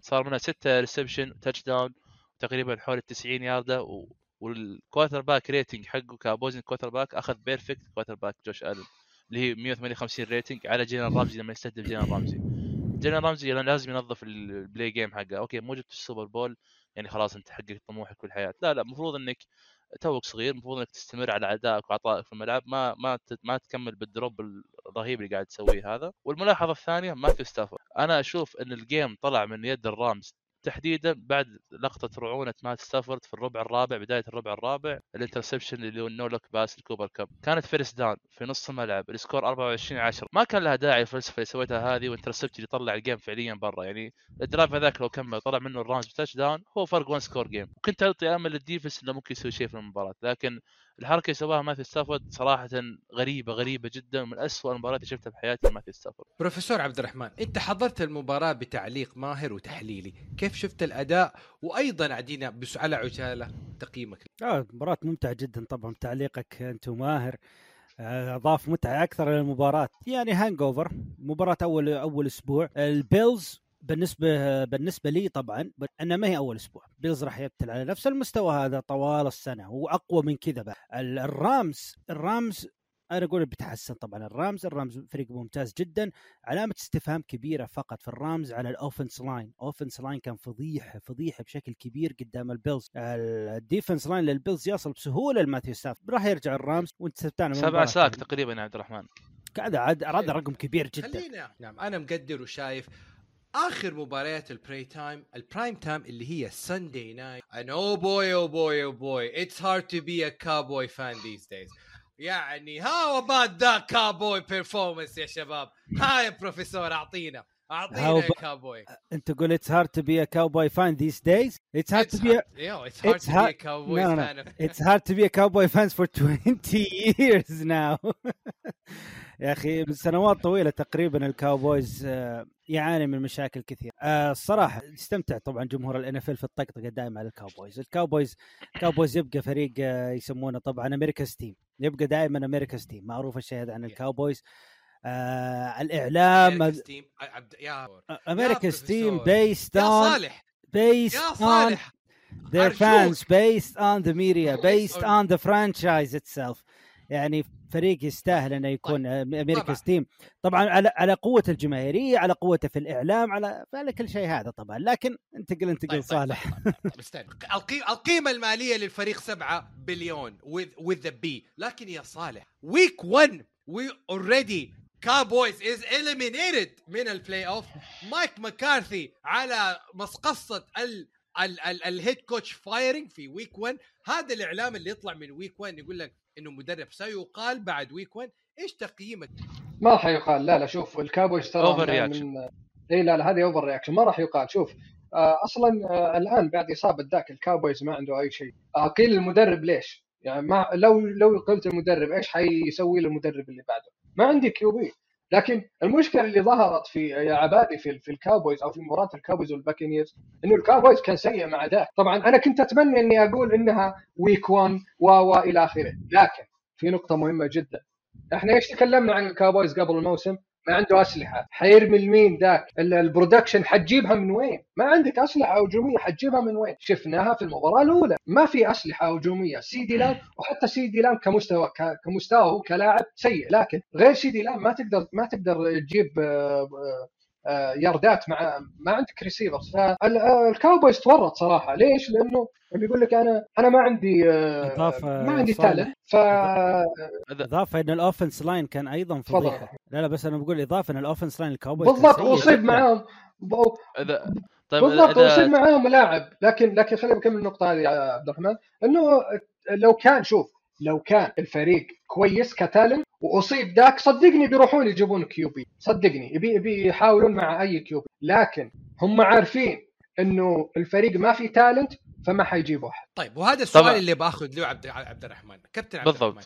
Speaker 3: صار منها ستة reception touchdown تقريبا حول ال 90 يارده و... وال quarterback rating حقه كابوزنج quarterback أخذ perfect quarterback جوش الن اللي هي 158 rating على جيلان رامزي لما يستهدف جيلان رامزي. جيلان رامزي لازم ينظف ال play game حقه. أوكي مو جبت السوبر بول يعني خلاص أنت حققت طموحك في الحياة. لا لا المفروض إنك توك صغير المفروض إنك تستمر على أدائك وعطائك في الملعب. ما ما ما تكمل بال drop الرهيب اللي قاعد تسويه هذا. والملاحظة الثانية ماثيو ستافورد أنا أشوف إن ال game طلع من يد الرامز تحديدا بعد لقطة رعونة مات ستافورد في الربع الرابع بداية الربع الرابع ال interception اللي هو ال no look pass الكوبر كاب. كانت first down في نص الملعب ال score 24 10 ما كان لها داعي الفلسفة اللي سويتها هذه و intercept اللي طلع ال game فعليا برا. يعني ال drive هذاك لو كمل طلع منه الرامز ب touchdown هو فرق 1 score game وكنت أعطي أمل لل defense إنه ممكن يسوي شيء في المباراة. لكن الحركة اللي سواها ماثيو ستافورد صراحة غريبة غريبة جدا من أسوأ المباريات اللي شفتها بحياتي ماثيو ستافورد.
Speaker 1: بروفيسور عبد الرحمن أنت حضرت المباراة بتعليق ماهر وتحليلي. كيف شفت الأداء؟ وأيضا عدينا بس على عجالة تقييمك.
Speaker 4: آه مباراة ممتعة جدا طبعا تعليقك أنت وماهر. آه، أضاف متعة أكثر للمباراة. يعني hangover مباراة أول أول أسبوع. البيلز بالنسبة بالنسبة لي طبعا انها ما هي أول أسبوع. Bills راح يظل على نفس المستوى هذا طوال السنة واقوى من كذا بقى. ال- ال Rams ال Rams أنا أقول بيتحسن طبعا. ال Rams ال Rams فريق ممتاز جدا. علامة استفهام كبيرة فقط في ال Rams على ال offense line offense line كان فضيحه فضيحه بشكل كبير قدام ال Bills. ال defense line لل Bills يصل بسهولة ل Matthew Stafford راح يرجع ال Rams وانت
Speaker 3: سبع. sack تقريبا يا عبد الرحمن.
Speaker 4: هذا عاد هذا رقم كبير جدا.
Speaker 1: خلينا نعم أنا مقدر وشايف. آخر مباريات ال prime time ال prime time اللي هي Sunday night and oh boy oh boy oh boy it's hard to be a Cowboy fan these days يعني how about the Cowboy performance يا شباب؟ هاي بروفيسور أعطينا.
Speaker 4: أعطينا
Speaker 1: كاوبوي.
Speaker 4: أنت تقول it's hard to be a cowboy fan these days it's hard to be a,
Speaker 1: Yo, it's hard
Speaker 4: it's
Speaker 1: to be a
Speaker 4: hard-
Speaker 1: cowboy
Speaker 4: no, no,
Speaker 1: fan.
Speaker 4: It's hard to be a cowboy fans for 20 years now. يا أخي من سنوات طويلة تقريبا ال Cowboys آه، يعاني من مشاكل كثير آه، الصراحة استمتع طبعا جمهور ال NFL في الطقطقة دائما على ال Cowboys. ال Cowboys Cowboys يبقى فريق آه، يسمونه طبعا America's team يبقى دائما America's team معروف الشيء هذا عن ال Cowboys. آه الإعلام.
Speaker 1: America's team. عبد- يا
Speaker 4: America's team
Speaker 1: professor.
Speaker 4: based
Speaker 1: يا
Speaker 4: on
Speaker 1: صالح.
Speaker 4: on
Speaker 1: صالح.
Speaker 4: their fans based on the media
Speaker 1: Based on-
Speaker 4: the franchise itself. يعني فريق يستاهل إنه يكون America's team طبعا. على على قوة الجماهيرية على قوته في الإعلام على على كل شيء هذا طبعا. لكن انتقل انتقل
Speaker 1: طيب، طيب،
Speaker 4: صالح.
Speaker 1: طيب، طيب، طيب، استنى. القي- القيمة المالية للفريق 7 billion with with the B. لكن يا صالح week 1 we already Cowboys is eliminated. من ال playoff Mike McCarthy على مقصة ال ال ال ال head coach firing في week 1 هذا الإعلام اللي يطلع من week 1 يقول لك إنه مدرب سيقال بعد week 1 إيش تقييمك
Speaker 2: ما راح يقال. لا لا شوف ال
Speaker 3: Cowboys
Speaker 2: ترى
Speaker 3: reaction.
Speaker 2: من إي لا لا هذه overreaction ما راح يقال. شوف آه أصلا آه الآن بعد إصابة Dak ال Cowboys ما عنده أي شيء. آه قيل المدرب ليش؟ يعني ما لو لو قلت المدرب إيش حيسوي له المدرب اللي بعده؟ ما عندي QB لكن المشكلة اللي ظهرت في يا عبادي في, في ال Cowboys أو في مباراة ال Cowboys وال Buccaneers إنه ال Cowboys كان سيء مع Dak. طبعا أنا كنت أتمنى إني أقول إنها week 1 و و إلى آخره. لكن في نقطة مهمة جدا. إحنا إيش تكلمنا عن ال Cowboys قبل الموسم؟ ما عنده أسلحة. حيرمي لمين Dak؟ ال- ال production حتجيبها من وين؟ ما عندك أسلحة هجومية حتجيبها من وين؟ شفناها في المباراة الأولى. ما في أسلحة هجومية. CeeDee Lamb وحتى CeeDee Lamb كمستوى كمستوى هو كلاعب سيء. لكن غير CeeDee Lamb ما تقدر ما تقدر تجيب آه، آه، آه، ياردات مع ما عندك receivers فال Cowboys تورط صراحة. ليش؟ لأنه بيقول لك أنا أنا ما عندي ما عندي. talent ف
Speaker 4: إضافة إن ال offense line كان
Speaker 2: أيضا.
Speaker 4: فضيحة. لا لا بس أنا بقول إضافة إن ال offense line ال
Speaker 2: Cowboys
Speaker 4: بالضبط
Speaker 2: اصيب. معاهم.
Speaker 3: اذا طيب
Speaker 2: بالضبط
Speaker 3: إذا-
Speaker 2: اصيب معاهم لاعب لكن لكن خلينا نكمل النقطة هذه يا عبد الرحمن. إنه لو كان شوف لو كان الفريق كويس ك talent وأصيب Dak صدقني بيروحون يجيبون QB صدقني يبي يبي يحاولون مع أي QB لكن هم عارفين إنه الفريق ما في talent فما حيجيبوا احد
Speaker 1: طيب وهذا السؤال
Speaker 3: طبعا.
Speaker 1: اللي بأخذ له عبد عبد الرحمن. كابتن عبد
Speaker 3: بالضبط.
Speaker 1: الرحمن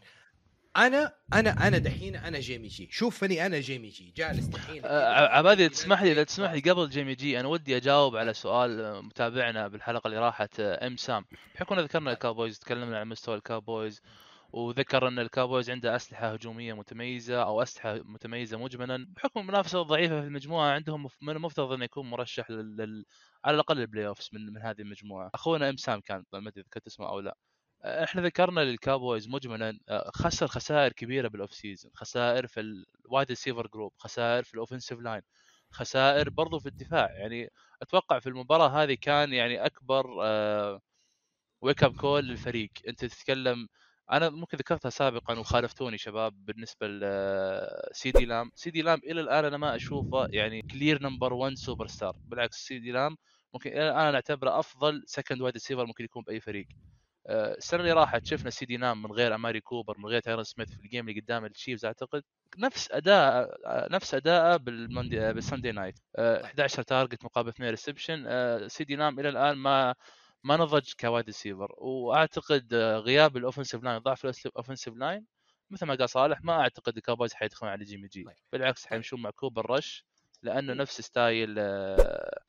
Speaker 1: أنا أنا أنا دحين أنا Jimmy G. شوفني أنا Jimmy G. جالس دحين.
Speaker 3: آه، عبادي تسمح لي إذا تسمح لي قبل Jimmy G أنا ودي أجاوب على سؤال آه، متابعنا بالحلقة اللي راحت أم سام. بحكم ذكرنا ال Cowboys تكلمنا عن مستوى ال Cowboys وذكر إن ال Cowboys عنده أسلحة هجومية متميزة أو أسلحة متميزة مجملا. بحكم المنافسة الضعيفة في المجموعة عندهم من المفترض إنه يكون مرشح لل... على الأقل ال playoffs من من هذه المجموعة. أخونا أم سام كان ما أدري ذكرت اسمه أو لا. إحنا ذكرنا لل Cowboys مجملا آه، خسر خسائر كبيرة بال off season خسائر في ال wide receiver group خسائر في ال offensive line خسائر برضو في الدفاع. يعني أتوقع في المباراة هذه كان يعني أكبر wake up call للفريق. أنت تتكلم أنا ممكن ذكرتها سابقا وخالفتوني شباب بالنسبة ل CeeDee Lamb CeeDee Lamb إلى الآن أنا ما أشوفه يعني clear number 1 سوبر ستار بالعكس CeeDee Lamb ممكن إلى الآن أنا أعتبره أفضل second wide receiver ممكن يكون بأي فريق. السنة اللي راحت شفنا CeeDee Lamb من غير Amari Cooper من غير Tyron Smith في ال game اللي قدام ال Chiefs أعتقد. نفس أداء نفس أداءه بال Monday بال Sunday night. آه، 11 target مقابل 2 reception. CeeDee Lamb إلى الآن ما ما نضج ك wide receiver. وأعتقد آه، غياب ال offensive line ضعف ال offensive line مثل ما قال صالح ما أعتقد ال Cowboys حيدخلون على Jimmy
Speaker 1: G.
Speaker 3: بالعكس حيمشون مع Cooper Rush. لأنه نفس style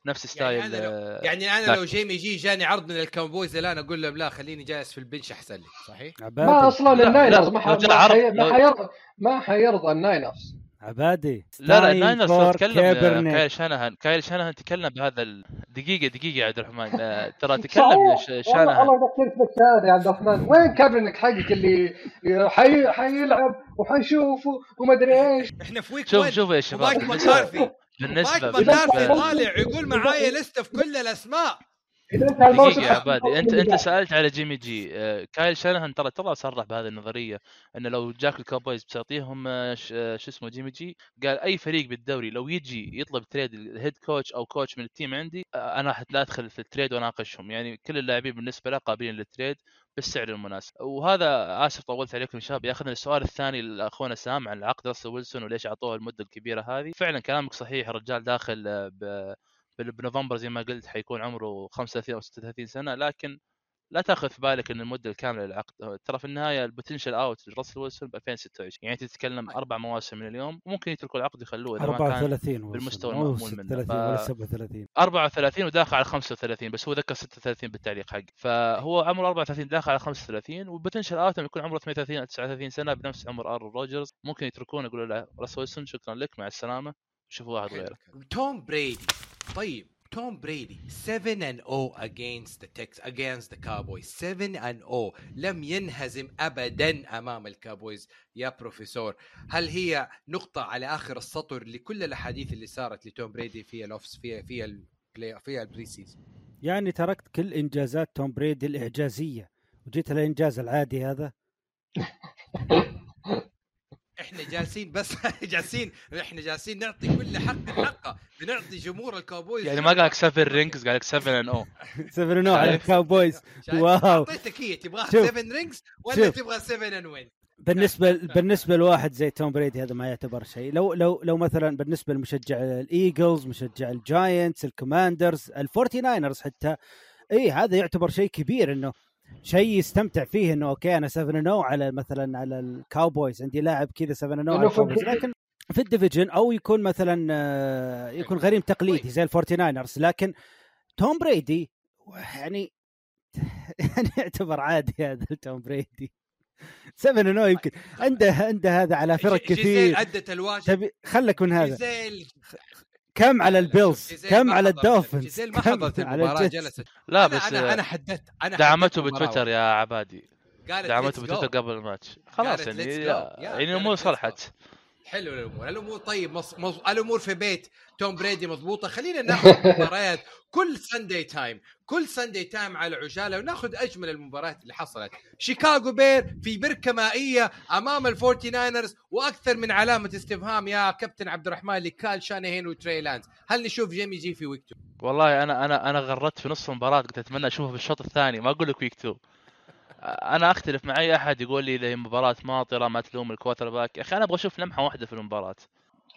Speaker 3: نفس style
Speaker 1: يعني أنا لو-
Speaker 3: آه،
Speaker 1: يعني أنا
Speaker 3: لا.
Speaker 1: لو Jimmy G جاني عرض من ال Cowboys الآن أقول لهم لا خليني جالس في ال bench أحسن لي صحيح؟
Speaker 2: ما
Speaker 4: عبادي
Speaker 2: أصلا
Speaker 3: لا،
Speaker 2: ال
Speaker 3: Niners
Speaker 2: ما ح-
Speaker 3: لو
Speaker 2: ما حي- ما
Speaker 3: لو-
Speaker 2: حيرضى ما حيرضى الناينرز.
Speaker 4: عبادي
Speaker 3: لا لا ال
Speaker 4: Niners
Speaker 3: تكلم آه،. Kyle Shanahan Kyle Shanahan تكلم بهذا ال... دقيقة دقيقة يا عبد الرحمن آه، ترى تكلم
Speaker 2: والله
Speaker 3: Shanahan.
Speaker 2: الله يذكرك بالشهاده يا عبد الرحمن وين كابرنك حقك اللي حي... حيلعب وحيشوف وما أدري إيش؟
Speaker 1: إحنا في week
Speaker 3: شوف شوف يا شباب.
Speaker 1: McCarthy
Speaker 3: بالنسبة
Speaker 1: McCarthy
Speaker 3: بالنسبة
Speaker 1: طالع يقول معايا لسته في كل
Speaker 2: الأسماء.
Speaker 3: دقيقة يا عبادي انت أنت سألت على Jimmy G. آه، Kyle Shanahan ترى ترى صرح بهذه النظرية إنه لو جاك الكاوبويز بتعطيهم آه، ش- آه، شو اسمه جيمي جي قال أي فريق بالدوري لو يجي يطلب trade ال head coach أو coach من ال team عندي أنا لا أدخل في ال trade وأناقشهم. يعني كل اللاعبين بالنسبة له قابلين لل trade بالسعر المناسب. وهذا آسف طولت عليكم يا شباب ياخذنا السؤال الثاني لأخونا سام عن عقد راسل ويلسون وليش أعطوه المدة الكبيرة هذه. فعلا كلامك صحيح الرجال داخل ب بنوفمبر زي ما قلت حيكون عمره 35 أو 36 سنة لكن لا تاخذ في بالك إن المدة الكاملة للعقد ترى في النهاية ال potential out لراسل ويلسون ب 2026 يعني تتكلم أربع مواسم من اليوم وممكن يتركوا العقد يخلوه إذا ما كان
Speaker 4: 34.
Speaker 3: بالمستوى
Speaker 4: مو
Speaker 3: المأمول منه.
Speaker 4: 36
Speaker 3: ف-
Speaker 4: ولا 37
Speaker 3: 34 وداخل على 35 بس هو ذكر 36 بالتعليق حق فهو عمره 34 داخل على 35 وال potential out يكون عمره 38 أو 39 سنة بنفس عمر آرون روجرز. ممكن يتركونه يقولوا له راسل ويلسون شكرا لك مع السلامة. شوفوا واحد غيرك
Speaker 1: توم بريدي. طيب. توم بريدي 7 and 0 against the Tex against the Cowboys. 7 and 0 لم ينهزم ابدا أمام الكابويز. يا بروفيسور هل هي نقطة على آخر السطر لكل الأحاديث اللي صارت لتوم بريدي في ال off في في ال play في ال preseason
Speaker 4: يعني تركت كل إنجازات توم بريدي الإعجازية. وجيت الانجاز العادي هذا؟
Speaker 1: إحنا جالسين بس جالسين إحنا جالسين نعطي كل حق حقه بنعطي جمهور الكاوبويز
Speaker 3: يعني ما قال لك 7 رينجز قال لك 7 ان أو
Speaker 4: 7 نو على
Speaker 3: شايف؟
Speaker 4: الكاوبويز؟ واو.
Speaker 1: أعطيتك هي تبغاها
Speaker 4: شوف.
Speaker 1: 7 رينجز ولا. تبغى 7 ان وين
Speaker 4: بالنسبة بالنسبة لواحد زي توم بريدي هذا ما يعتبر شيء لو لو لو مثلا بالنسبة لمشجع الإيجلز مشجع الجاينتس الكوماندرز الفورتي ناينرز حتى اي هذا يعتبر شيء كبير إنه شيء يستمتع فيه إنه أوكي أنا 7 نو على مثلا على الكاوبويز عندي لاعب كذا 7 نو على الكاوبويز لكن في الديفيجن أو يكون مثلا آه، يكون غريم تقليدي. زي الفورتي ناينرز لكن توم بريدي يعني يعني يعتبر عادي هذا توم بريدي. 7 انه يمكن. عنده عنده هذا على فرق كثير.
Speaker 1: ادت الواجب.
Speaker 4: خلك من هذا. كم على البيلز؟ كم على
Speaker 1: جيزيل ما
Speaker 4: كم
Speaker 1: حضرت
Speaker 4: على المباراة.
Speaker 1: جلست.
Speaker 3: لا بس أنا
Speaker 1: أنا حددت أنا
Speaker 3: دعمته بتويتر يا عبادي.
Speaker 1: قالت
Speaker 3: دعمته. بتويتر قبل الماتش. خلاص يعني يعني
Speaker 1: الأمور.
Speaker 3: صلحت.
Speaker 1: حلو الأمور. الأمور طيب مص... مص... الأمور في بيت. توم بريدي مضبوطة. خلينا ناخذ مباريات كل Sunday time كل Sunday time على عجالة وناخذ أجمل المباريات اللي حصلت. شيكاغو بير في بركة مائية أمام الفورتي ناينرز وأكثر من علامة استفهام يا كابتن عبد الرحمن لكال شانهين وتري لانز هل نشوف جيمي جي في ويك 2
Speaker 3: والله أنا أنا أنا غردت في نص المباراة كنت أتمنى أشوفه في الشوط الثاني. ما أقول لك week 2 أنا أختلف مع اي أحد يقول لي هي مباراة ماطرة ما تلوم ال quarterback. يا أخي أنا أبغى أشوف لمحة واحدة في المباراة.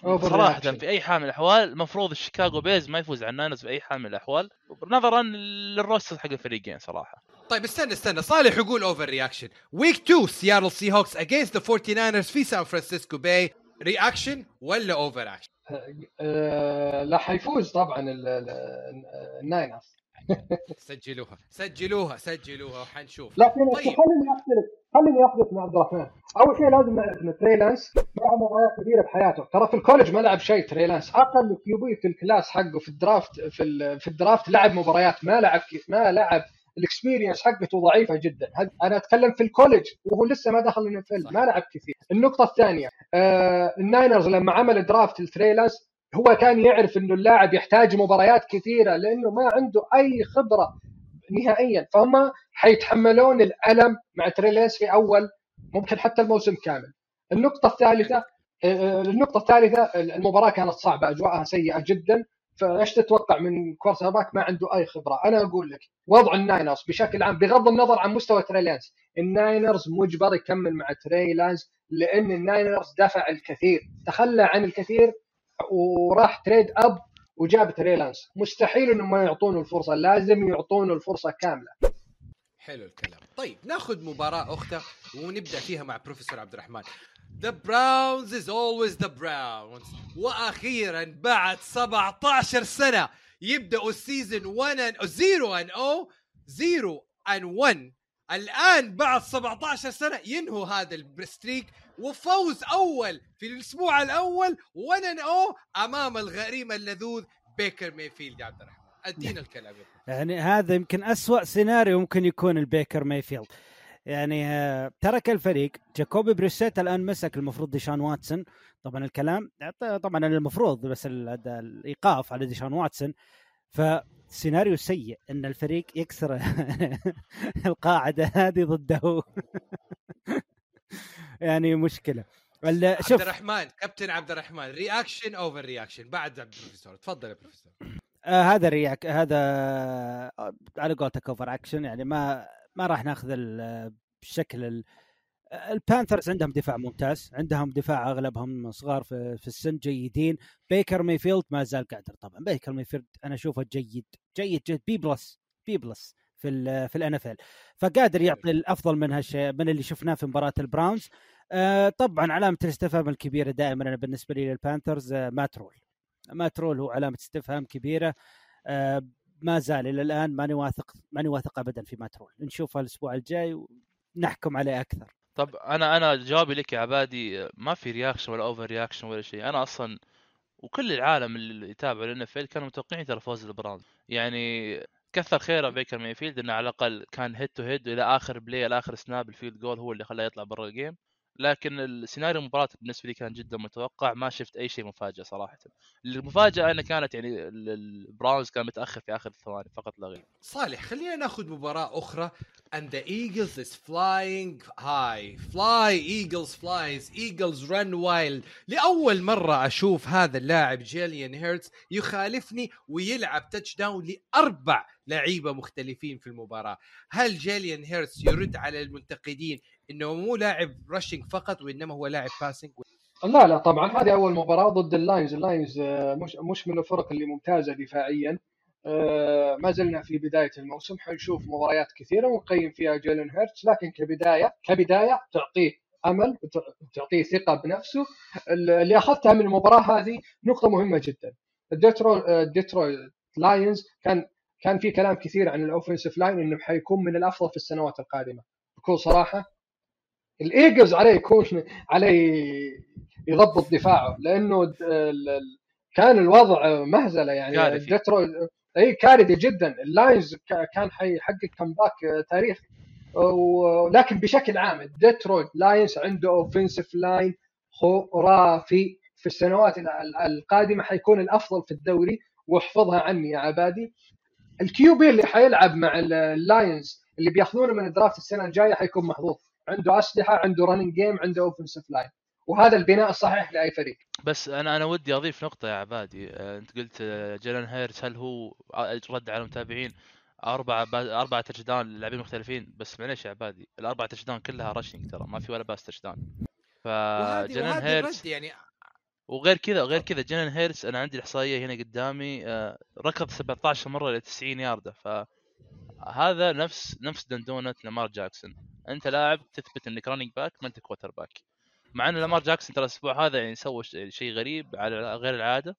Speaker 3: صراحة
Speaker 2: Overreaction.
Speaker 3: في أي حال من الأحوال المفروض الشيكاغو بيز ما يفوز على الناينرز في أي حال من الأحوال. نظرا لل roster حق الفريقين صراحة.
Speaker 1: طيب استنى استنى. صالح يقول overreaction week 2 سياتل سي هوكس against the 49 في سان فرانسيسكو by reaction ولا
Speaker 2: overreaction لا حيفوز طبعا ال- ال- الناينرز
Speaker 1: سجلوها سجلوها سجلوها وحنشوف.
Speaker 2: لكن
Speaker 1: طيب.
Speaker 2: خليني اختلف خليني اختلف مع عبد الرحمن. أول شيء لازم نعرف إن تري لانس لعب مباريات كثيره بحياته. ترى في ال college ما لعب شيء تري لانس أقل QB في ال class حقه في ال draft في ال- في ال draft لعب مباريات. ما لعب ما لعب ال experience حقته ضعيفة جدا. أنا أتكلم في ال college وهو لسه ما دخل ال
Speaker 1: NFL.
Speaker 2: ما لعب كثير. النقطة الثانية آه الناينرز لما عمل draft لتري لانس هو كان يعرف إنه اللاعب يحتاج مباريات كثيرة لأنه ما عنده أي خبرة نهائيا فهم حيتحملون الألم مع تري لانس في أول ممكن حتى الموسم كامل. النقطة الثالثة آه، النقطة الثالثة المباراة كانت صعبة أجواءها سيئة جدا فإيش تتوقع من quarterback ما عنده أي خبرة، أنا أقول لك وضع الناينرز بشكل عام بغض النظر عن مستوى تري لانس، الناينرز مجبر يكمل مع تري لانس لأن الناينرز دفع الكثير، تخلى عن الكثير وراح trade up وجاب تري لانس، مستحيل إنهم ما يعطونه الفرصة، لازم يعطونه الفرصة كاملة.
Speaker 1: حلو الكلام. طيب ناخذ مباراة أخرى ونبدأ فيها مع بروفيسور عبد الرحمن. The Browns is always the Browns. وأخيرا بعد 17 سنة يبدأوا ال season 1 and 0 and 0 0 and 1 الآن بعد 17 سنة ينهوا هذا ال streak وفوز أول في الأسبوع الأول 1 and 0 أمام الغريم اللدود بيكر ميفيلد. يا عبد الرحمن أدينا الكلام يا
Speaker 4: يعني هذا يمكن أسوأ سيناريو ممكن يكون البيكر مايفيلد يعني آه، ترك الفريق. جاكوبي بريسيت الآن مسك المفروض ديشان واتسون. طبعا الكلام طبعا المفروض بس الإيقاف على ديشان واتسون. فسيناريو سيء إن الفريق يكسر القاعدة هذه ضده. يعني مشكلة.
Speaker 1: عبد
Speaker 4: شوف.
Speaker 1: الرحمن كابتن عبد الرحمن reaction overreaction بعد عبد البروفيسور. تفضل يا بروفيسور.
Speaker 4: آه هذا reac هذا آه، على قولتك overreaction يعني ما ما راح ناخذ ال- بالشكل ال- البانثرز عندهم دفاع ممتاز عندهم دفاع أغلبهم صغار في, في السن جيدين. بيكر ميفيلد ما زال قادر طبعا. بيكر ميفيلد أنا أشوفه جيد جيد جد B plus B plus في ال في ال NFL فقادر يعطي الأفضل من هالشيء من اللي شفناه في مباراة البراونز. آه طبعا علامة الاستفهام الكبيرة دائما أنا بالنسبة لي للبانثرز آه مات رول. Matt Rhule هو علامة استفهام كبيرة. آه ما زال إلى الآن ماني واثق ماني واثق ابدا في Matt Rhule. نشوفه الأسبوع الجاي ونحكم عليه أكثر.
Speaker 3: طب أنا أنا جوابي لك يا عبادي ما في reaction ولا over reaction ولا شيء. أنا أصلا وكل العالم اللي يتابع ال NFL كانوا متوقعين ترى فوز البراونز يعني كثر خيره بيكر مايفيلد إنه على الأقل كان head to head إلى آخر play إلى آخر snap ال field goal هو اللي خلاه يطلع برا ال game لكن السيناريو المباراة بالنسبة لي كان جدا متوقع ما شفت أي شيء مفاجئ صراحة. المفاجأة أنه كانت يعني ال- البراونز كان متأخر في آخر الثواني فقط لا غير.
Speaker 1: صالح خلينا ناخذ مباراة أخرى. And the Eagles is flying high. Fly Eagles flies. Eagles run wild. لأول مرة أشوف هذا اللاعب Jalen Hurts يخالفني ويلعب touchdown لأربع لعيبة مختلفين في المباراة. هل Jalen Hurts يرد على المنتقدين؟ إنه مو لاعب rushing فقط وإنما هو لاعب passing
Speaker 2: لا لا طبعا هذه أول مباراة ضد اللاينز اللاينز آه، مش مش من الفرق اللي ممتازة دفاعيا. آه، ما زلنا في بداية الموسم حنشوف مباريات كثيرة ونقيم فيها Jalen Hurts لكن كبداية كبداية تعطيه أمل وتعطيه ثقة بنفسه. اللي أخذتها من المباراة هذه نقطة مهمة جدا. الديترو ديترويت لاينز كان كان في كلام كثير عن ال offensive line إنه حيكون من الأفضل في السنوات القادمة. بكل صراحة الإيجلز عليه يكون عليه يضبط دفاعه لأنه كان الوضع مهزلة يعني. ديترويت أي كارثي جدا. اللاينز كان حيحقق comeback تاريخي. ولكن بشكل عام ديترويت لاينز عنده offensive line خرافي في السنوات القادمة حيكون الأفضل في الدوري. واحفظها عني يا عبادي. ال QB اللي حيلعب مع اللاينز اللي بياخذونه من ال draft السنة الجاية حيكون محظوظ. عنده أسلحة عنده running game عنده offensive line وهذا البناء الصحيح لأي فريق.
Speaker 3: بس أنا أنا ودي أضيف نقطة يا عبادي. آه، أنت قلت آه، Jalen Hurts هل هو رد على المتابعين؟ أربعة با... أربعة touchdown لاعبين مختلفين. بس معليش يا عبادي الأربعة touchdown كلها rushing ترى ما في ولا pass touchdown
Speaker 1: وهذه
Speaker 3: هيرتس
Speaker 1: يعني.
Speaker 3: وغير كذا غير كذا جيلان هيرتس أنا عندي الإحصائية هنا قدامي آه، ركض 17 مرة ل 90 ياردة. فهذا نفس نفس دندونه لامار جاكسون. أنت لاعب تثبت إنك رننج باك ما أنت كوتر باك مع ان لامار جاكسون ترى الأسبوع هذا يعني سوى ش- شيء غريب على غير العادة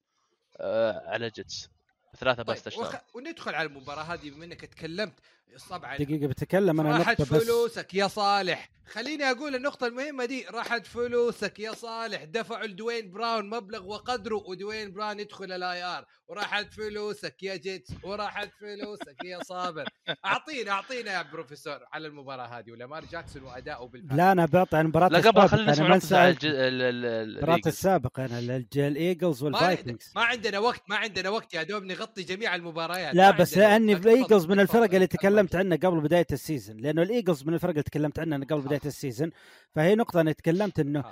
Speaker 3: آه، على جيتس ثلاثة
Speaker 1: طيب
Speaker 3: بس تشتغل.
Speaker 1: وخ... وندخل على المباراة هذه بما إنك تكلمت طبعا
Speaker 4: دقيقة بتكلم أنا
Speaker 1: راحت فلوسك يا صالح. خليني أقول النقطة المهمة دي. راحت فلوسك يا صالح. دفعوا لدوين براون مبلغ وقدره ودوين براون يدخل الاي ار وراحت فلوسك يا جيتس. وراحت فلوسك يا صابر. اعطينا اعطينا يا بروفيسور على المباراة هذه ولامار جاكسون وأداؤه بالفعل.
Speaker 4: لا أنا بعطي عن المباراه
Speaker 3: لا قبل خلينا نسمع
Speaker 4: المباراه. السابقه أنا الايجلز والفايكنجز
Speaker 1: ما عندنا وقت ما عندنا وقت يا دوب نغطي جميع المباريات.
Speaker 4: لا بس
Speaker 1: لأني.
Speaker 4: الايجلز من الفرق. اللي تكلمت عنها قبل بداية ال season لأنه الإيجلز من الفرق اللي تكلمت عنها قبل بداية ال season فهي نقطة أنا تكلمت
Speaker 1: إنه.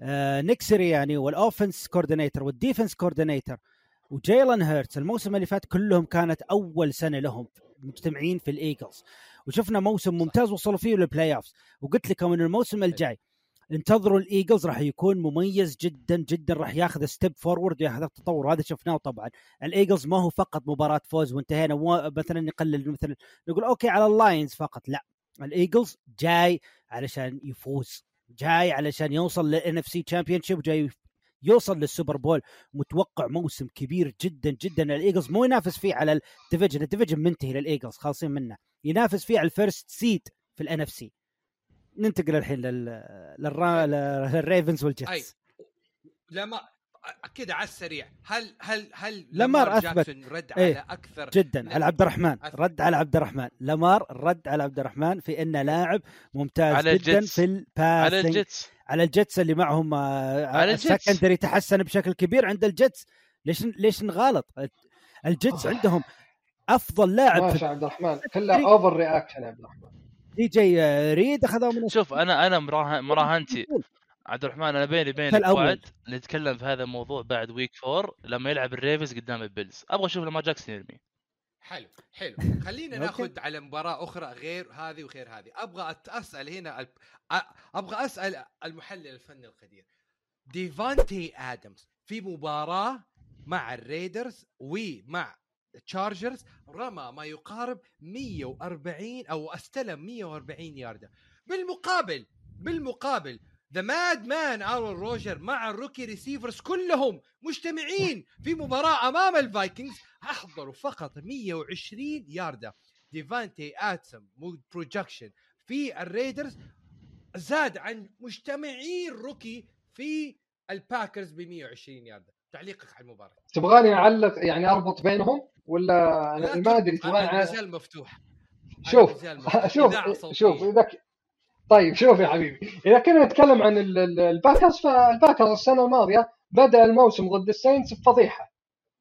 Speaker 4: آه Nick Sirianni وال offense coordinator وال defense coordinator و Jalen Hurts الموسم اللي فات كلهم كانت أول سنة لهم مجتمعين في الإيجلز. وشفنا موسم ممتاز وصلوا فيه لل playoffs وقلت لكم ان الموسم الجاي انتظروا الإيجلز راح يكون مميز جدا جدا راح ياخذ step forward ياخذ التطور. وهذا شفناه طبعا. الإيجلز ما هو فقط مباراة فوز وانتهينا. مثلا نقلل مثلا نقول okay على اللاينز فقط لا. الإيجلز جاي علشان يفوز جاي علشان يوصل لل NFC championship جاي يوصل لل Super Bowl. متوقع موسم كبير جدا جدا. الإيجلز مو ينافس فيه على ال division ال division منتهي للإيجلز خالصين منه. ينافس فيه على ال first seed في ال NFC ننتقل الحين لل... للرا... للريفنز
Speaker 1: أي.
Speaker 4: والجيتس
Speaker 1: لما كده على السريع هل هل هل
Speaker 4: لامار أثبت.
Speaker 1: جاكسون رد
Speaker 4: إيه،
Speaker 1: على أكثر
Speaker 4: جدا. على عبد الرحمن
Speaker 1: أثبت.
Speaker 4: رد على عبد الرحمن لامار رد على عبد الرحمن في إنه لاعب ممتاز
Speaker 3: على
Speaker 4: جدا
Speaker 3: الجيتس.
Speaker 4: في ال passing
Speaker 3: على الجيتس
Speaker 4: على الجيتس اللي معهم
Speaker 3: على الجيتس.
Speaker 4: ال secondary تحسن بشكل كبير عند الجيتس ليش ليش نغلط الجيتس
Speaker 2: آه.
Speaker 4: عندهم أفضل لاعب
Speaker 2: ماشي عبد الرحمن كلها over reaction يا عبد الرحمن
Speaker 4: D.J. Reed اخذوه من
Speaker 3: شوف أنا أنا مراهن مراهنتي. عبد الرحمن أنا بيني وبينك
Speaker 4: الأول.
Speaker 3: وعد نتكلم في هذا الموضوع بعد week four لما يلعب الريفز قدام البيلز. أبغى أشوف لما جاكسون يرمي.
Speaker 1: حلو حلو. خلينا. ناخذ على مباراة أخرى غير هذه وغير هذه. أبغى أسأل هنا أبغى أسأل المحلل الفني القدير. ديفانتي آدمز في مباراة مع الريدرز ومع تشارجرز رمى ما يقارب 140 أو استلم 140 ياردة بالمقابل بالمقابل ذا ماد مان ارون روجر مع الروكي ريسيفرز كلهم مجتمعين في مباراة أمام الفايكنجز أحضروا فقط 120 ياردة ديفانتي اتسم بروجكشن في الريدرز زاد عن مجتمعين rookie في الباكرز ب 120 ياردة تعليقك على المباراة
Speaker 2: تبغاني أعلق يعني أربط بينهم ولا أنا
Speaker 1: لا
Speaker 2: ما
Speaker 1: أدري
Speaker 2: تبغاني
Speaker 1: المجال مفتوح
Speaker 2: شوف. شوف. شوف إذا. طيب شوف يا حبيبي إذا كنا نتكلم عن ال- ال- الباكرز فالباكرز السنة الماضية بدأ الموسم ضد الساينتس بفضيحة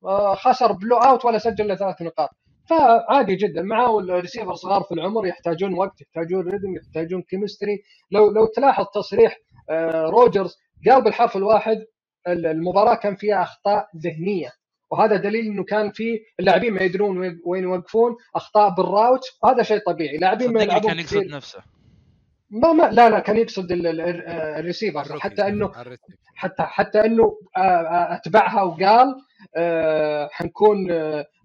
Speaker 2: آه، خسر blowout ولا سجل له ثلاث نقاط فعادي جدا معه ال receivers صغار في العمر يحتاجون وقت يحتاجون rhythm يحتاجون chemistry لو لو تلاحظ تصريح آه، روجرز قال بالحرف الواحد ال- المباراة كان فيها أخطاء ذهنية وهذا دليل إنه كان في اللاعبين ما يدرون وين- يوقفون أخطاء بال route وهذا شيء طبيعي. لاعبين ما يلعبون
Speaker 3: كان يقصد نفسه.
Speaker 2: ما ما لا لا كان يقصد ال- ال- ال- ال
Speaker 1: receivers.
Speaker 2: حتى انه. حتى حتى إنه آه، آه، أتبعها وقال آه، حنكون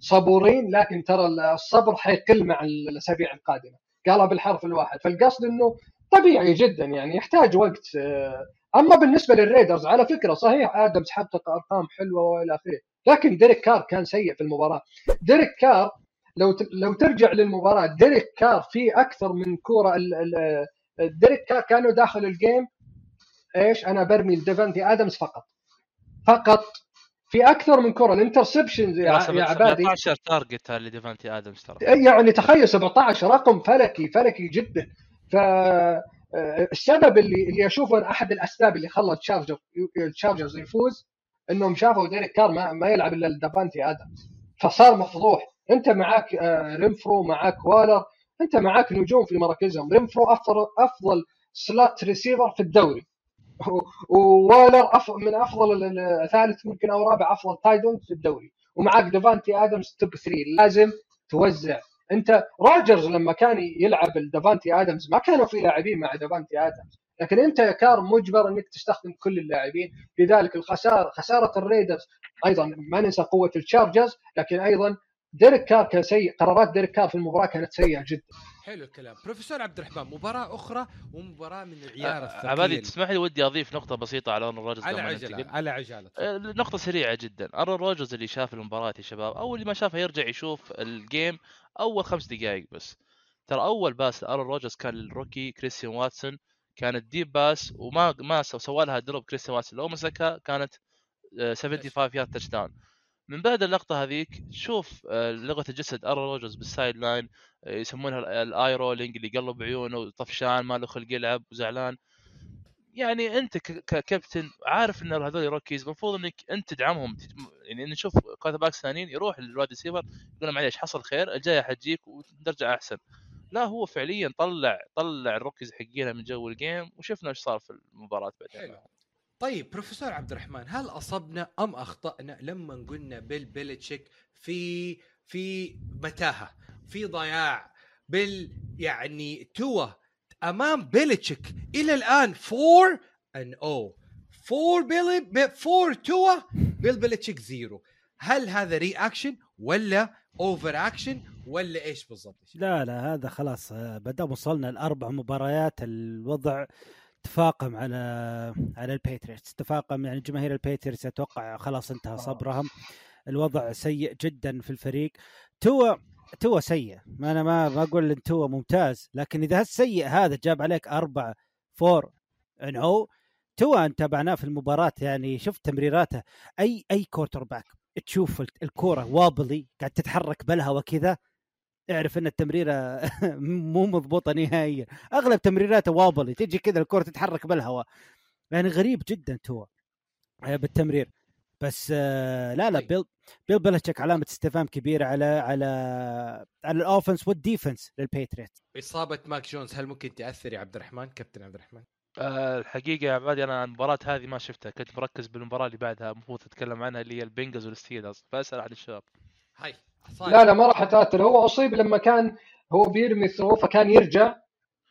Speaker 2: صبورين لكن ترى الصبر حيقل مع الأسابيع القادمة. قالها بالحرف الواحد. فالقصد إنه طبيعي جدا يعني يحتاج وقت أما بالنسبة لل Raiders على فكرة صحيح آدمز حقق أرقام حلوة وإلى آخره لكن ديريك كار كان سيء في المباراة. ديريك كار لو لو ترجع للمباراة ديريك كار في أكثر من كورة ديريك كار كانوا داخل ال game إيش؟ أنا برمي لديفانتي آدمز فقط. فقط في أكثر من كره ال interceptions يا, يا عبادي.
Speaker 3: 17 target لديفانتي آدمز ترى.
Speaker 2: يعني تخيل 17 رقم فلكي فلكي جدا. ف السبب اللي اللي أشوفه أحد الأسباب اللي خلى Charger ال Chargers يفوز إنهم شافوا ديريك كار ما, ما يلعب إلا دافانتي آدمز. فصار مفضوح. أنت معاك آه، رينفرو معاك والر أنت معاك نجوم في مراكزهم. رينفرو أفضل أفضل slot receiver في الدوري. ووالر من أفضل ثالث ممكن أو رابع أفضل tight end في الدوري. ومعاك ديفانتي آدمز top 3 لازم توزع. انت روجرز لما كان يلعب الديفانتي آدمز ما كانوا في لاعبين مع ديفانتي آدمز. لكن انت يا كار مجبر انك تستخدم كل اللاعبين. لذلك الخسارة خسارة ال Raiders أيضا ما ننسى قوة ال Chargers لكن أيضا ديريك كار كان سيء قرارات ديريك كار في المباراة كانت سيئة جدا.
Speaker 1: حلو الكلام. بروفيسور عبد الرحمن مباراة أخرى ومباراة من العيار الثقيل.
Speaker 3: عبادي تسمح لي ودي أضيف نقطة بسيطة على أرون روجرز
Speaker 1: على عجلة على عجاله
Speaker 3: نقطة سريعة جدا. أرون روجرز اللي شاف المباراة يا شباب أو اللي ما شافها يرجع يشوف ال game أول خمس دقائق بس. ترى أول pass ارون روجرز كان لل rookie كريستيان واتسون. كانت deep pass وما ما سوى لها drop كريستيان واتسون. لو مسكها كانت 75 yard touchdown من بعد اللقطة هذيك شوف آه، لغة الجسد أرون روجرز بال sideline آه، يسمونها ال eye rolling اللي يقلب عيونه طفشان ما له خلق يلعب وزعلان. يعني أنت ككابتن عارف إن هذول rookies المفروض إنك أنت تدعمهم يعني نشوف quarterbacks ثانيين يروح لل wide receiver يقول معليش حصل خير الجاية حتجيك وترجع أحسن. لا هو فعليا طلع طلع ال rookies حقينا من جو ال game وشفنا إيش صار في المباراة بعدين.
Speaker 1: طيب بروفيسور عبد الرحمن هل أصبنا أم أخطأنا لما قلنا بيل بيلتشيك في في متاهة في ضياع بال يعني توا أمام بيلتشيك إلى الآن 4 ان أو 4 بيلي 4 توا بيل بيلتشيك زيرو هل هذا ري اكشن ولا اوفر اكشن ولا إيش بالضبط؟
Speaker 4: لا لا هذا خلاص بدأ وصلنا الأربع مباريات الوضع تفاقم على على البيتريتس تفاقم يعني جماهير البيتريتس أتوقع خلاص انتهى آه. صبرهم. الوضع سيء جدا في الفريق. Tua Tua سيء. ما أنا ما ما أقول إن Tua ممتاز لكن إذا هالسيء هذا جاب عليك أربعة four and O Tua أنت تابعناه في المباراة يعني شفت تمريراته. أي أي quarterback تشوف الكورة wobbly قاعد تتحرك بالهواء كذا اعرف إن التمريرة مو مضبوطة نهائيا. أغلب تمريراته wobbly تجي كذا الكرة تتحرك بالهواء. يعني غريب جدا Tua آه، بالتمرير. بس آه، لا لا طيب. بيل بيل بيلتشيك علامة استفهام كبيرة على على على ال offense وال defense للبيتريت
Speaker 1: إصابة ماك جونز هل ممكن تأثر يا عبد الرحمن؟ كابتن عبد الرحمن؟
Speaker 3: أه الحقيقة يا عبادي أنا المباراة هذه ما شفتها. كنت مركز بالمباراة اللي بعدها المفروض أتكلم عنها اللي هي ال Bengals وال Steelers. فأسأل عن الشباب.
Speaker 1: هاي.
Speaker 2: لا لا ما راح تاثر هو أصيب لما كان هو بيرمي throw فكان يرجع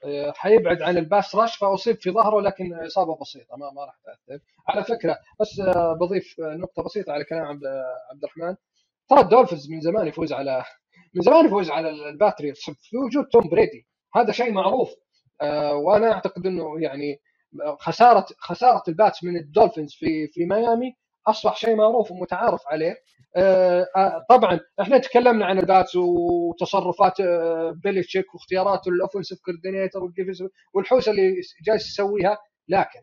Speaker 2: آه، حيبعد عن ال pass rush فأصيب في ظهره لكن إصابة بسيطة ما ما راح تأثر. على فكرة بس آه، بضيف نقطة بسيطة على كلام عبد عبد الرحمن. ترى ال Dolphins من زمان يفوز على من زمان يفوز على ال Patriots في وجود توم بريدي هذا شيء معروف. آه، وأنا أعتقد إنه يعني خساره خسارة ال Pats من ال Dolphins في في ميامي أصبح شيء معروف ومتعارف عليه. آه، آه، طبعا إحنا تكلمنا عن ال Pats وتصرفات آه، بيليتشيك واختياراته لل offensive coordinator والحوسه اللي جالس يسويها لكن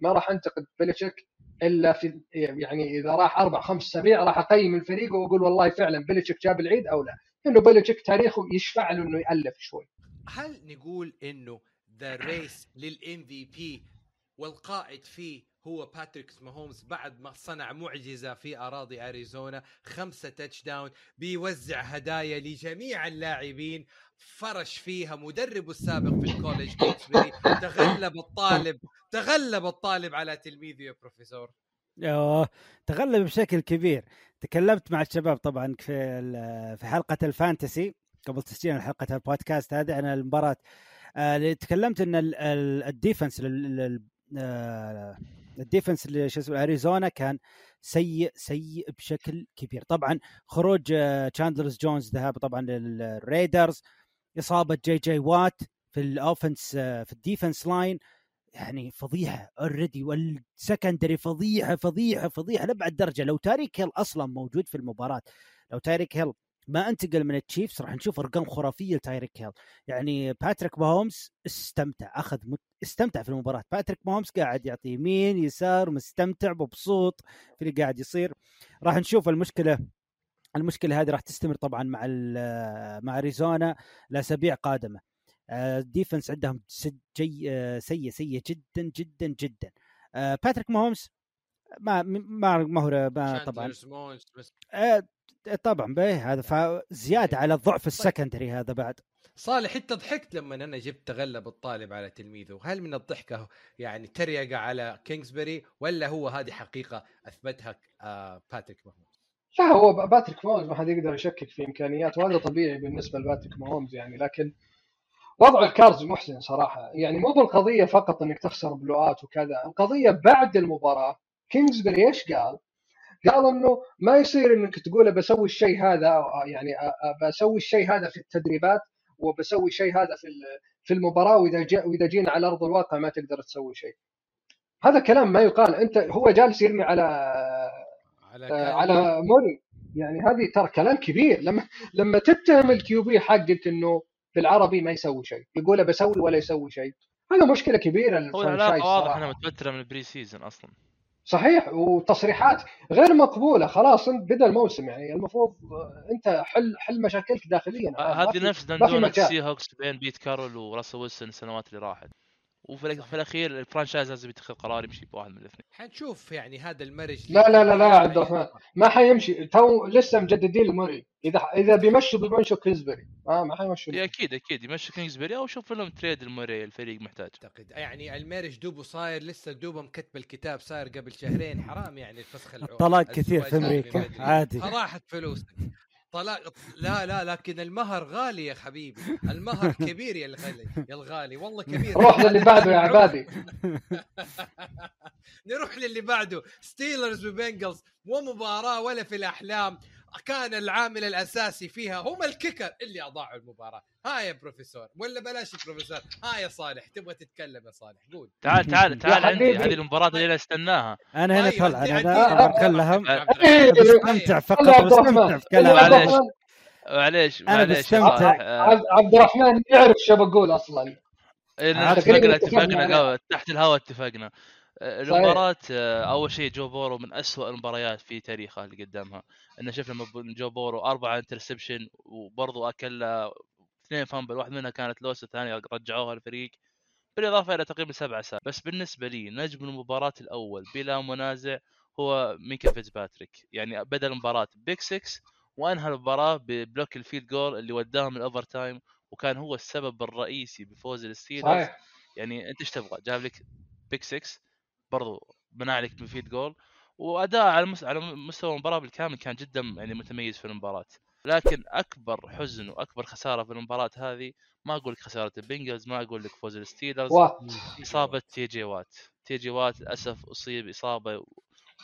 Speaker 2: ما راح أنتقد بيليتشيك إلا في يعني إذا راح أربع خمس أسابيع راح أقيم الفريق وأقول والله فعلا بيليتشيك جاب العيد أو لا. إنه بيليتشيك تاريخه يشفع له إنه يألف شوي.
Speaker 1: هل نقول إنه the race لل MVP والقائد فيه هو باتريك ماهومز بعد ما صنع معجزة في أراضي أريزونا خمسة touchdown بيوزع هدايا لجميع اللاعبين. فرش فيها مدربه السابق في ال college تغلب الطالب تغلب الطالب على تلميذه يا بروفيسور.
Speaker 4: تغلب بشكل كبير. تكلمت مع الشباب طبعا في في حلقة ال fantasy قبل تسجيل حلقة البودكاست هذه عن المباراة. آه تكلمت إن ال defense ال defense شو اسمه أريزونا كان سيء سيء بشكل كبير. طبعا خروج تشاندلرز جونز ذهاب طبعا لل Raiders إصابة جي جي وات في ال offense في ال defense line يعني فضيحه already وال secondary فضيحه فضيحه فضيحه لأبعد درجة. لو تاريك هيل أصلا موجود في المباراة لو تاريك هيل ما انتقل من ال Chiefs راح نشوف أرقام خرافية لتايريك هيل. يعني باتريك ماهومز استمتع أخذ مت... استمتع في المباراة. باتريك ماهومز قاعد يعطي يمين يسار مستمتع مبسوط في اللي قاعد يصير. راح نشوف المشكلة المشكلة هذه راح تستمر طبعا مع مع أريزونا لأسابيع قادمة. ال defense عندهم جي سيء سيء جدا جدا جدا. باتريك ماهومز ما ما ما هو ما طبعا. آه طبعا به هذا فزياده على الضعف
Speaker 1: طيب.
Speaker 4: ال secondary هذا بعد
Speaker 1: صالح أنت ضحكت لما أنا جبت تغلب الطالب على تلميذه هل من الضحكه يعني تريقه على كينغزبري ولا هو هذه حقيقة أثبتها آه باتريك ماهومز
Speaker 2: لا هو باتريك ماهومز ما حد يقدر يشكك في إمكانياته وهذا طبيعي بالنسبة لباتريك ماهومز يعني لكن وضع ال Cards محزن صراحة يعني مو بالقضية فقط إنك تخسر blowout وكذا القضية بعد المباراة كينجزبري إيش قال؟ قال إنه ما يصير إنك تقول بسوي الشيء هذا يعني بسوي الشيء هذا في التدريبات وبسوي الشيء هذا في في المباراة وإذا وإذا جينا على أرض الواقع ما تقدر تسوي شيء. هذا كلام ما يقال. أنت هو جالس يرمي على على, آه على موري. يعني هذه ترى كلام كبير. لما لما تتهم ال QB حقك إنه بالعربي ما يسوي شيء. يقول بسوي ولا يسوي شيء. هذا مشكلة كبيرة
Speaker 3: هو العلاقة واضح إنها متوترة من ال pre-season أصلا.
Speaker 2: صحيح وتصريحات غير مقبولة. خلاص انت بدأ الموسم يعني. المفروض أنت حل حل مشاكلك داخليا.
Speaker 3: هذه نفس دندونة ال Seahawks بين بيت كارول وراسل ويلسون السنوات اللي راحت. وفي في الأخير ال franchise لازم يتخذ قرار يمشي بواحد من الاثنين.
Speaker 1: حنشوف يعني هذا ال marriage.
Speaker 2: لا لا لا لا يا عبد الرحمن. ما حيمشي. تو لسه مجددين الموري إذا إذا بيمشوا بيمشوا كينزبري. ما ما حيمشوا
Speaker 3: أكيد أكيد. يمشوا كينزبري أو شوف لهم trade الموري الفريق محتاج.
Speaker 1: أعتقد. يعني ال marriage دوبه صاير لسه دوبه مكتب الكتاب صاير قبل شهرين. حرام يعني الفسخ
Speaker 4: الطلاق كثير في أمريكا. عادي.
Speaker 1: راحت فلوسك. طلاق لا لا لكن المهر غالي يا حبيبي. المهر كبير يا الغالي يا الغالي. والله كبير.
Speaker 2: روح للي بعده يا عبادي.
Speaker 1: نروح للي بعده. Steelers و Bengals مو مباراة ولا في الأحلام. كان العامل الأساسي فيها هم ال kicker اللي أضاعوا المباراة. ها يا بروفيسور. ولا بلاش بروفيسور. ها يا صالح. تبغى تتكلم يا صالح. قول.
Speaker 3: تعال تعال تعال. عندي هذه المباراة اللي استناها.
Speaker 4: أنا هنا طلع. أنا بتكلم أستمتع فقط بستمتع في كلام
Speaker 3: معليش. معليش
Speaker 4: أنا بستمتع
Speaker 2: عبد الرحمن يعرف شو بقول أصلا.
Speaker 3: اتفقنا اتفقنا. تحت الهواء اتفقنا. المباراة أول شيء جو بورو من أسوأ المباريات في تاريخه اللي قدامها انه شفنا جو بورو أربعة interception وبرضه أكل اثنين fumble واحد منها كانت lost الثانية رجعوها الفريق. بالإضافة إلى تقريبا سبعة ساعات بس بالنسبة لي نجم المباراة الأول بلا منازع هو ميكا فيتزباتريك. يعني بدأ المباراة pick 6 وأنهى المباراة ب block ال field goal اللي وداهم ال overtime وكان هو السبب الرئيسي بفوز ال Steelers. يعني أنت إيش تبغى؟ جاب لك pick 6 برضو بنى عليك ب field goal. وأداء على على مستوى المباراة بالكامل كان جدا يعني متميز في المباراة. لكن أكبر حزن وأكبر خسارة في المباراة هذه ما أقول لك خسارة ال Bengals ما أقول لك فوز ال Steelers إصابة تي جي وات. تي جي وات للأسف أصيب إصابة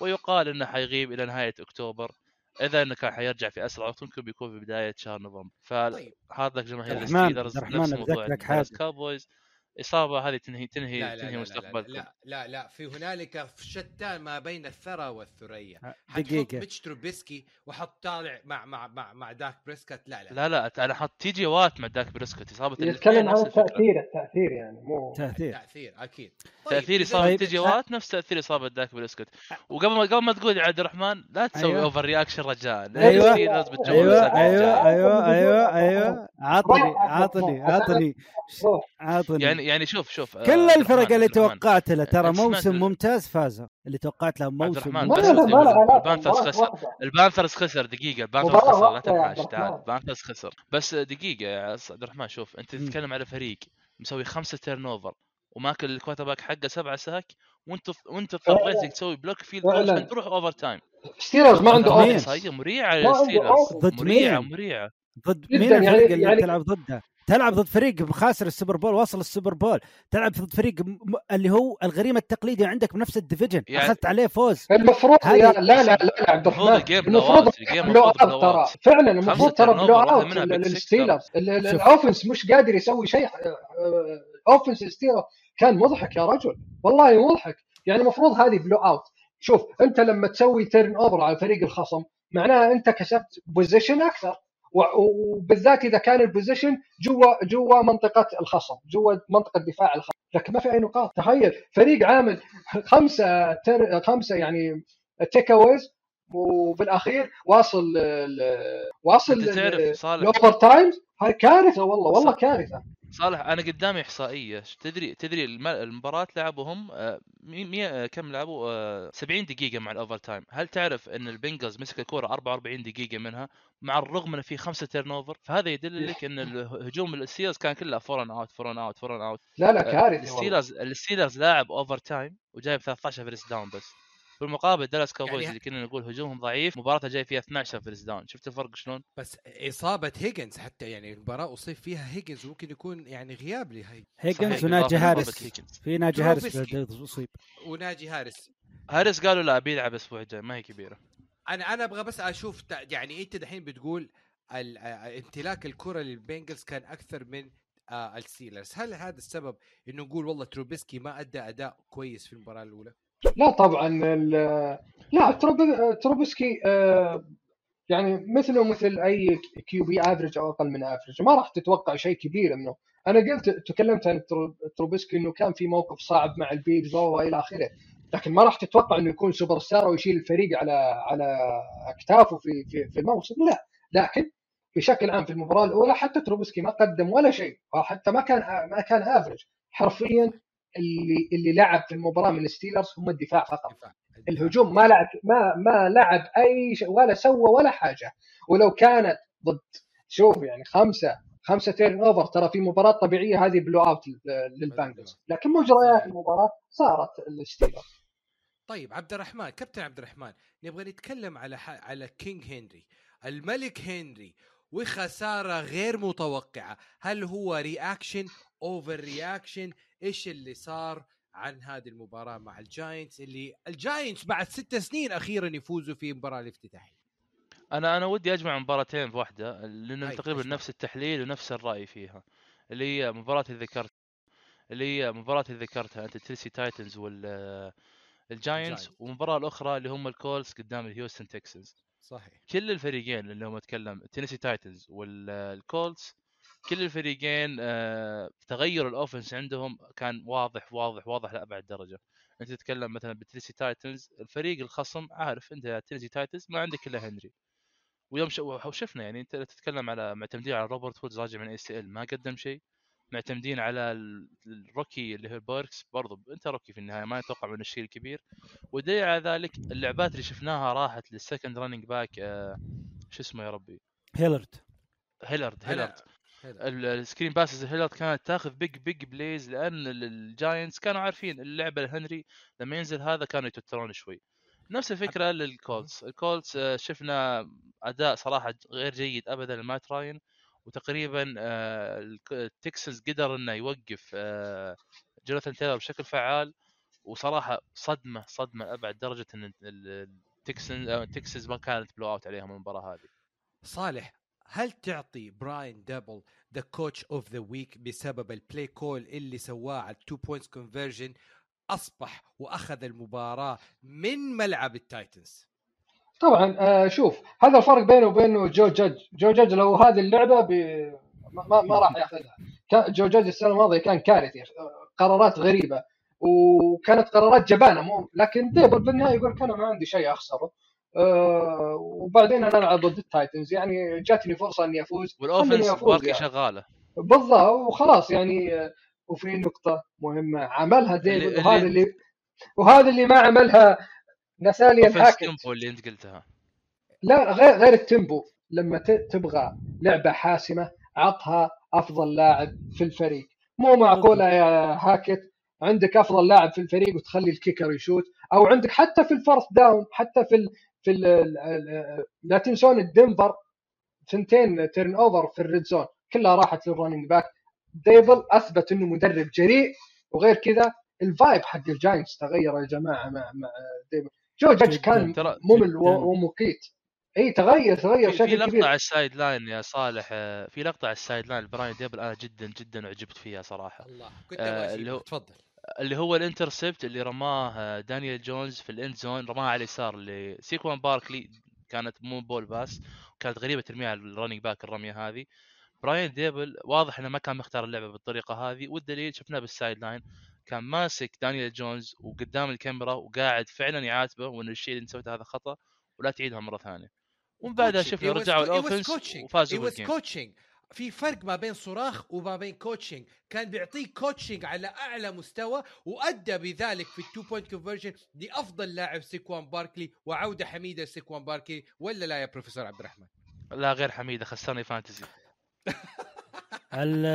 Speaker 3: ويقال إنه حيغيب إلى نهاية أكتوبر. إذا إنه كان حيرجع في أسرع وقت ممكن بيكون في بداية شهر نوفمبر. فهذا جماهير ال Steelers نفس موضوع ال Cowboys الإصابة هذه تنهي تنهي لا لا تنهي مستقبلكم.
Speaker 1: لا, لا لا في هنالك شتان ما بين الثرى والثريا. دقيقة. ميتش تروبيسكي وحط طالع مع مع مع مع داك بريسكت لا لا.
Speaker 3: لا لا أنا حط تي جي وات مع داك بريسكت إصابة
Speaker 2: يتكلم عن التاثير التاثير يعني مو
Speaker 4: تأثير.
Speaker 1: تأثير أكيد.
Speaker 3: طيب تأثير إصابة طيب. تي جي وات نفس تأثير إصابة داك بريسكت وقبل ما قبل ما تقول يا عبد الرحمن لا تسوي أيوة. overreaction رجاء
Speaker 4: أيوه. أيوه أيوه أيوه أيوه أيوه. عطني عطني عطني عطني
Speaker 3: يعني يعني شوف شوف
Speaker 4: كل الفرق اللي توقعت له ترى موسم ممتاز فازوا اللي توقعت له موسم
Speaker 3: ال Panthers خسر. ال Panthers خسر دقيقة. ال Panthers خسر لا تنحاش تعال. البانثرز خسر. بس دقيقة يا عبد الرحمن شوف أنت تتكلم على فريق مسوي خمسة تيرن اوفر وماكل الكوارتر باك حقه سبعة ساك وأنت وأنت اضطريت انك تسوي بلوك فيلد عشان تروح اوفر تايم
Speaker 2: ستيلرز ما عنده
Speaker 3: هي مريعة ستيلرز
Speaker 4: ضد
Speaker 3: مريعة مريعة.
Speaker 4: ضد مين الفريق يعني اللي يعني تلعب ضده؟ تلعب ضد فريق خاسر السوبر بول واصل السوبر بول. تلعب ضد فريق اللي هو الغريم التقليدي عندك بنفس الديفيجن.
Speaker 3: يعني-
Speaker 4: أخذت عليه فوز.
Speaker 2: المفروض
Speaker 4: هذه-
Speaker 2: يا لا لا لا لا عبد
Speaker 3: المفروض
Speaker 2: الرحمن
Speaker 3: الجيم
Speaker 2: المفروض بلو
Speaker 3: المفروض
Speaker 2: اوت ترى. فعلا المفروض ترى بلو اوت
Speaker 3: لل
Speaker 2: Steelers.
Speaker 4: ال
Speaker 2: offense مش قادر يسوي شيء. offense Steelers كان مضحك يا رجل. والله مضحك. يعني المفروض هذه blowout. شوف أنت لما تسوي turnover على فريق الخصم معناها أنت كسبت possession أكثر. وبالذات إذا كان ال possession جوا جوا منطقة الخصم جوا منطقة دفاع الخصم. لكن ما في أي نقاط. تخيل فريق عامل خمسة تر... خمسة يعني takeaways وبالأخير واصل ال- واصل
Speaker 3: تعرف صالح.
Speaker 2: ال overtimes هاي كارثة والله والله كارثة.
Speaker 3: صالح أنا قدامي إحصائية. تدري تدري الم- المباراة لعبهم آه، مي مي آه، كم لعبوا؟ آه، 70 دقيقة مع ال overtime. هل تعرف إن ال Bengals مسك الكورة 44 دقيقة منها؟ مع الرغم ان في خمسة turnover فهذا يدل لك إن الهجوم ال Steelers كان كلها four and out four and out four and out
Speaker 2: لا لا كارثه والله.
Speaker 3: ال Steelers ال Steelers لاعب overtime وجايب 13 first down بس. بالمقابل Dallas Cowboys
Speaker 1: يعني-
Speaker 3: اللي كنا نقول هجومهم ضعيف مباراتها جاي فيها 12 first down شفت الفرق شلون؟
Speaker 1: بس إصابة هيجنز حتى يعني المباراة أصيب فيها هيجنز ممكن يكون يعني غياب لهي
Speaker 4: هيجنز وناجي هارس. في ناجي هارس. أصيب.
Speaker 1: وناجي هارس
Speaker 3: هاريس قالوا لا بيلعب الأسبوع الجاي ما هي كبيرة.
Speaker 1: أنا أنا أبغى بس أشوف تع- يعني أنت دحين بتقول ال- آه، امتلاك الكرة لل Bengals كان أكثر من آه، ال Steelers. هل هذا السبب إنه نقول والله تروبيسكي ما أدى أداء كويس في المباراة الأولى؟
Speaker 2: لا طبعا لا تروب- تروبسكي آه، يعني مثله مثل أي QB average أو أقل من average ما راح تتوقع شيء كبير إنه أنا قلت تكلمت عن ترو- تروبسكي إنه كان في موقف صعب مع ال Bears والى آخره. لكن ما راح تتوقع إنه يكون سوبر ستار ويشيل الفريق على على أكتافه في في في الموسم. لا. لكن بشكل عام في المباراة الأولى حتى تروبسكي ما قدم ولا شيء حتى ما كان ما كان average حرفيا اللي اللي لعب في المباراة من ال Steelers هم الدفاع فقط.
Speaker 1: دفاع.
Speaker 2: الهجوم ما لعب ما ما لعب أي شيء ولا سوى ولا حاجة. ولو كانت ضد شوف يعني خمسة خمسة turnover ترى في مباراة طبيعية هذه blowout لل Bengals لكن مجريات المباراة صارت ال Steelers
Speaker 1: طيب عبد الرحمن كابتن عبد الرحمن نبغى نتكلم على ح... على King هنري الملك هنري وخسارة غير متوقعة. هل هو reaction overreaction إيش اللي صار عن هذه المباراة مع ال Giants اللي ال Giants بعد ست سنين أخيرا يفوزوا في مباراة الافتتاحية
Speaker 3: أنا أنا ودي أجمع مباراتين في واحدة لأن
Speaker 1: هاي،
Speaker 3: تقريبا. نفس التحليل ونفس الرأي فيها اللي هي مباراة اللي ذكرت اللي هي مباراة اللي ذكرتها أنت Tennessee Titans وال ال
Speaker 1: Giants.
Speaker 3: والمباراه الأخرى اللي هم ال Colts قدام ال Houston Texans
Speaker 1: صحيح
Speaker 3: كل الفريقين اللي هم أتكلم Tennessee Titans وال Colts كل الفريقين آه، تغير ال offense عندهم كان واضح واضح واضح لأبعد درجة. أنت تتكلم مثلا ب Tennessee Titans الفريق الخصم عارف أنت Tennessee Titans ما عندك إلا هنري. ويوم ش... وشفنا يعني أنت تتكلم على معتمدين على روبرت وودز راجع من ACL ما قدم شيء. معتمدين على ال- ال rookie اللي هو بيركس برضو أنت rookie في النهاية ما يتوقع منه الشيء الكبير ودليل على ذلك اللعبات اللي شفناها راحت لل second running back آه شو اسمه يا ربي؟
Speaker 4: هيلرد
Speaker 3: هيلارد. هيلارد. ال screen passes هيلارد كانت تاخذ big big plays لأن ال- ال Giants كانوا عارفين اللعبة الهنري لما ينزل هذا كانوا يتوترون شوي. نفس الفكرة لل Colts ال Colts آه، شفنا أداء صراحة غير جيد ابدا لمات راين وتقريبا آه، ال Texans قدر إنه يوقف آه، جوناثان تايلر بشكل فعال وصراحة صدمة صدمة لابعد درجة إن ال- ال- ال Texans آه، ال Texans ما كانت blowout عليهم المباراة هذه.
Speaker 1: صالح هل تعطي براين دابل ذا coach of the week بسبب ال play call اللي سواه على ال two points conversion أصبح وأخذ المباراة من ملعب ال Titans؟
Speaker 2: طبعا آه، شوف هذا الفرق بينه وبين جو جاج جو جاج لو هذه اللعبة ب... ما, ما- راح ياخذها. جو جاج السنة الماضية كان كارثي قرارات غريبة وكانت قرارات جبانة مو لكن ديبل بالنهاية يقول لك أنا ما عندي شيء أخسره. آه، وبعدين أنا ألعب ضد ال Titans. يعني جاتني فرصة إني أفوز
Speaker 3: وال
Speaker 2: offense
Speaker 3: باقي
Speaker 2: يعني.
Speaker 3: شغالة.
Speaker 2: بالضبط وخلاص يعني آه، وفي نقطة مهمة عملها ديفيد
Speaker 3: اللي-
Speaker 2: وهذا اللي وهذا اللي ما عملها نسالي
Speaker 3: offense
Speaker 2: الحاكم
Speaker 3: tempo اللي أنت قلتها.
Speaker 2: لا غير غير ال tempo. لما تبغى لعبة حاسمة عطها أفضل لاعب في الفريق. مو معقولة يا هاكت عندك أفضل لاعب في الفريق وتخلي ال kicker يشوت أو عندك حتى في ال fourth down حتى في في ال ال- لا تنسون ال Denver ثنتين turnover في ال red zone. كلها راحت لل running back ديبل أثبت إنه مدرب جريء. وغير كذا ال vibe حق ال Giants تغير يا جماعة مع مع ديبل جو جاج. كان ممل ومقيت. إي تغير تغير
Speaker 3: في, في لقطة
Speaker 2: كبير.
Speaker 3: على ال sideline يا صالح. في لقطة على ال sideline براين ديبل أنا جدا جدا عجبت فيها صراحة.
Speaker 1: الله. كنت
Speaker 3: آه، اللي. هو-
Speaker 1: تفضل.
Speaker 3: اللي هو ال intercept اللي رماه آه، دانيال جونز في ال end zone رماه على اليسار اللي سيكوان باركلي كانت مو ball pass وكانت غريبة ترميها على ال running back الرمية هذه. براين ديبل واضح إنه ما كان مختار اللعبة بالطريقة هذه والدليل شفناه بال sideline كان ماسك دانيال جونز وقدام الكاميرا وقاعد فعلا يعاتبه وان الشيء اللي سويته هذا خطأ ولا تعيدها مرة ثانية. ومن بعدها شفنا رجعوا ال offense
Speaker 1: وفازوا
Speaker 3: بال
Speaker 1: game في فرق ما بين صراخ وما بين coaching كان بيعطيك coaching على أعلى مستوى وأدى بذلك في ال two point conversion لأفضل لاعب سيكوان باركلي. وعودة حميدة لسيكوان باركلي. ولا لا يا بروفيسور عبد الرحمن؟
Speaker 3: لا غير حميدة خسرني fantasy
Speaker 4: ال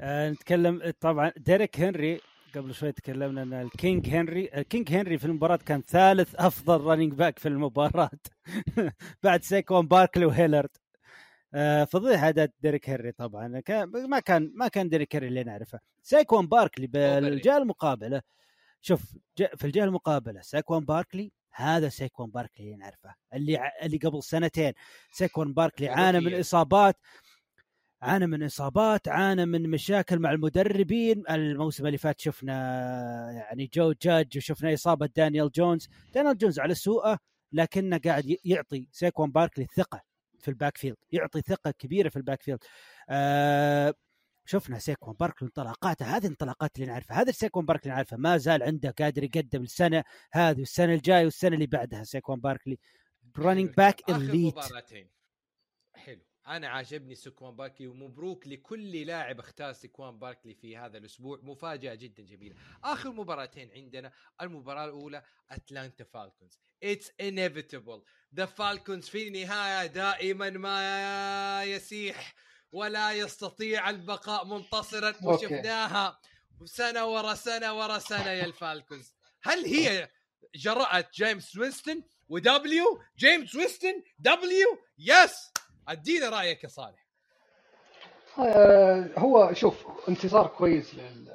Speaker 4: آه، نتكلم طبعا ديريك هنري قبل شوي تكلمنا إن ال King هنري ال King هنري في المباراة كان ثالث أفضل running back في المباراة. بعد سيكون باركلي وهيلرد آه، فضيحة اداء ديريك هنري طبعا. كان ما كان ما كان ديريك هنري اللي نعرفه. سيكون باركلي بالجهه المقابلة. شوف في الجهة المقابلة سيكون باركلي هذا سيكون باركلي اللي نعرفه. اللي اللي قبل سنتين سيكون باركلي عانى من. إصابات عانى من إصابات عانى من مشاكل مع المدربين. الموسم اللي فات شفنا يعني جو جادج وشفنا إصابة دانيال جونز. دانيال جونز على سوءه لكنه قاعد يعطي سيكون باركلي الثقة. في ال backfield يعطي ثقة كبيرة في ال backfield آه شفنا سيكون باركلي انطلاقاته هذه الانطلاقات اللي نعرفها هذا السيكون باركلي اللي نعرفه ما زال عنده قادر يقدم السنة هذه والسنة الجاية والسنة اللي بعدها سيكون باركلي.
Speaker 1: running back
Speaker 4: elite
Speaker 1: مباراتين. حلو أنا عاجبني سكوان باركلي ومبروك لكل لاعب اختار سكوان باركلي في هذا الأسبوع مفاجأة جدا جميلة. آخر مباراتين عندنا المباراة الأولى اتلانتا فالكونز it's inevitable the فالكونز في النهاية دائما ما يسيح ولا يستطيع البقاء منتصرا. وشفناها سنة ورا سنة ورا سنة يا الفالكونز. هل هي جرأة جيمس وينستون و W جيمس وينستون دبليو يس أدينا رأيك يا صالح.
Speaker 2: آه، هو شوف انتصار كويس لل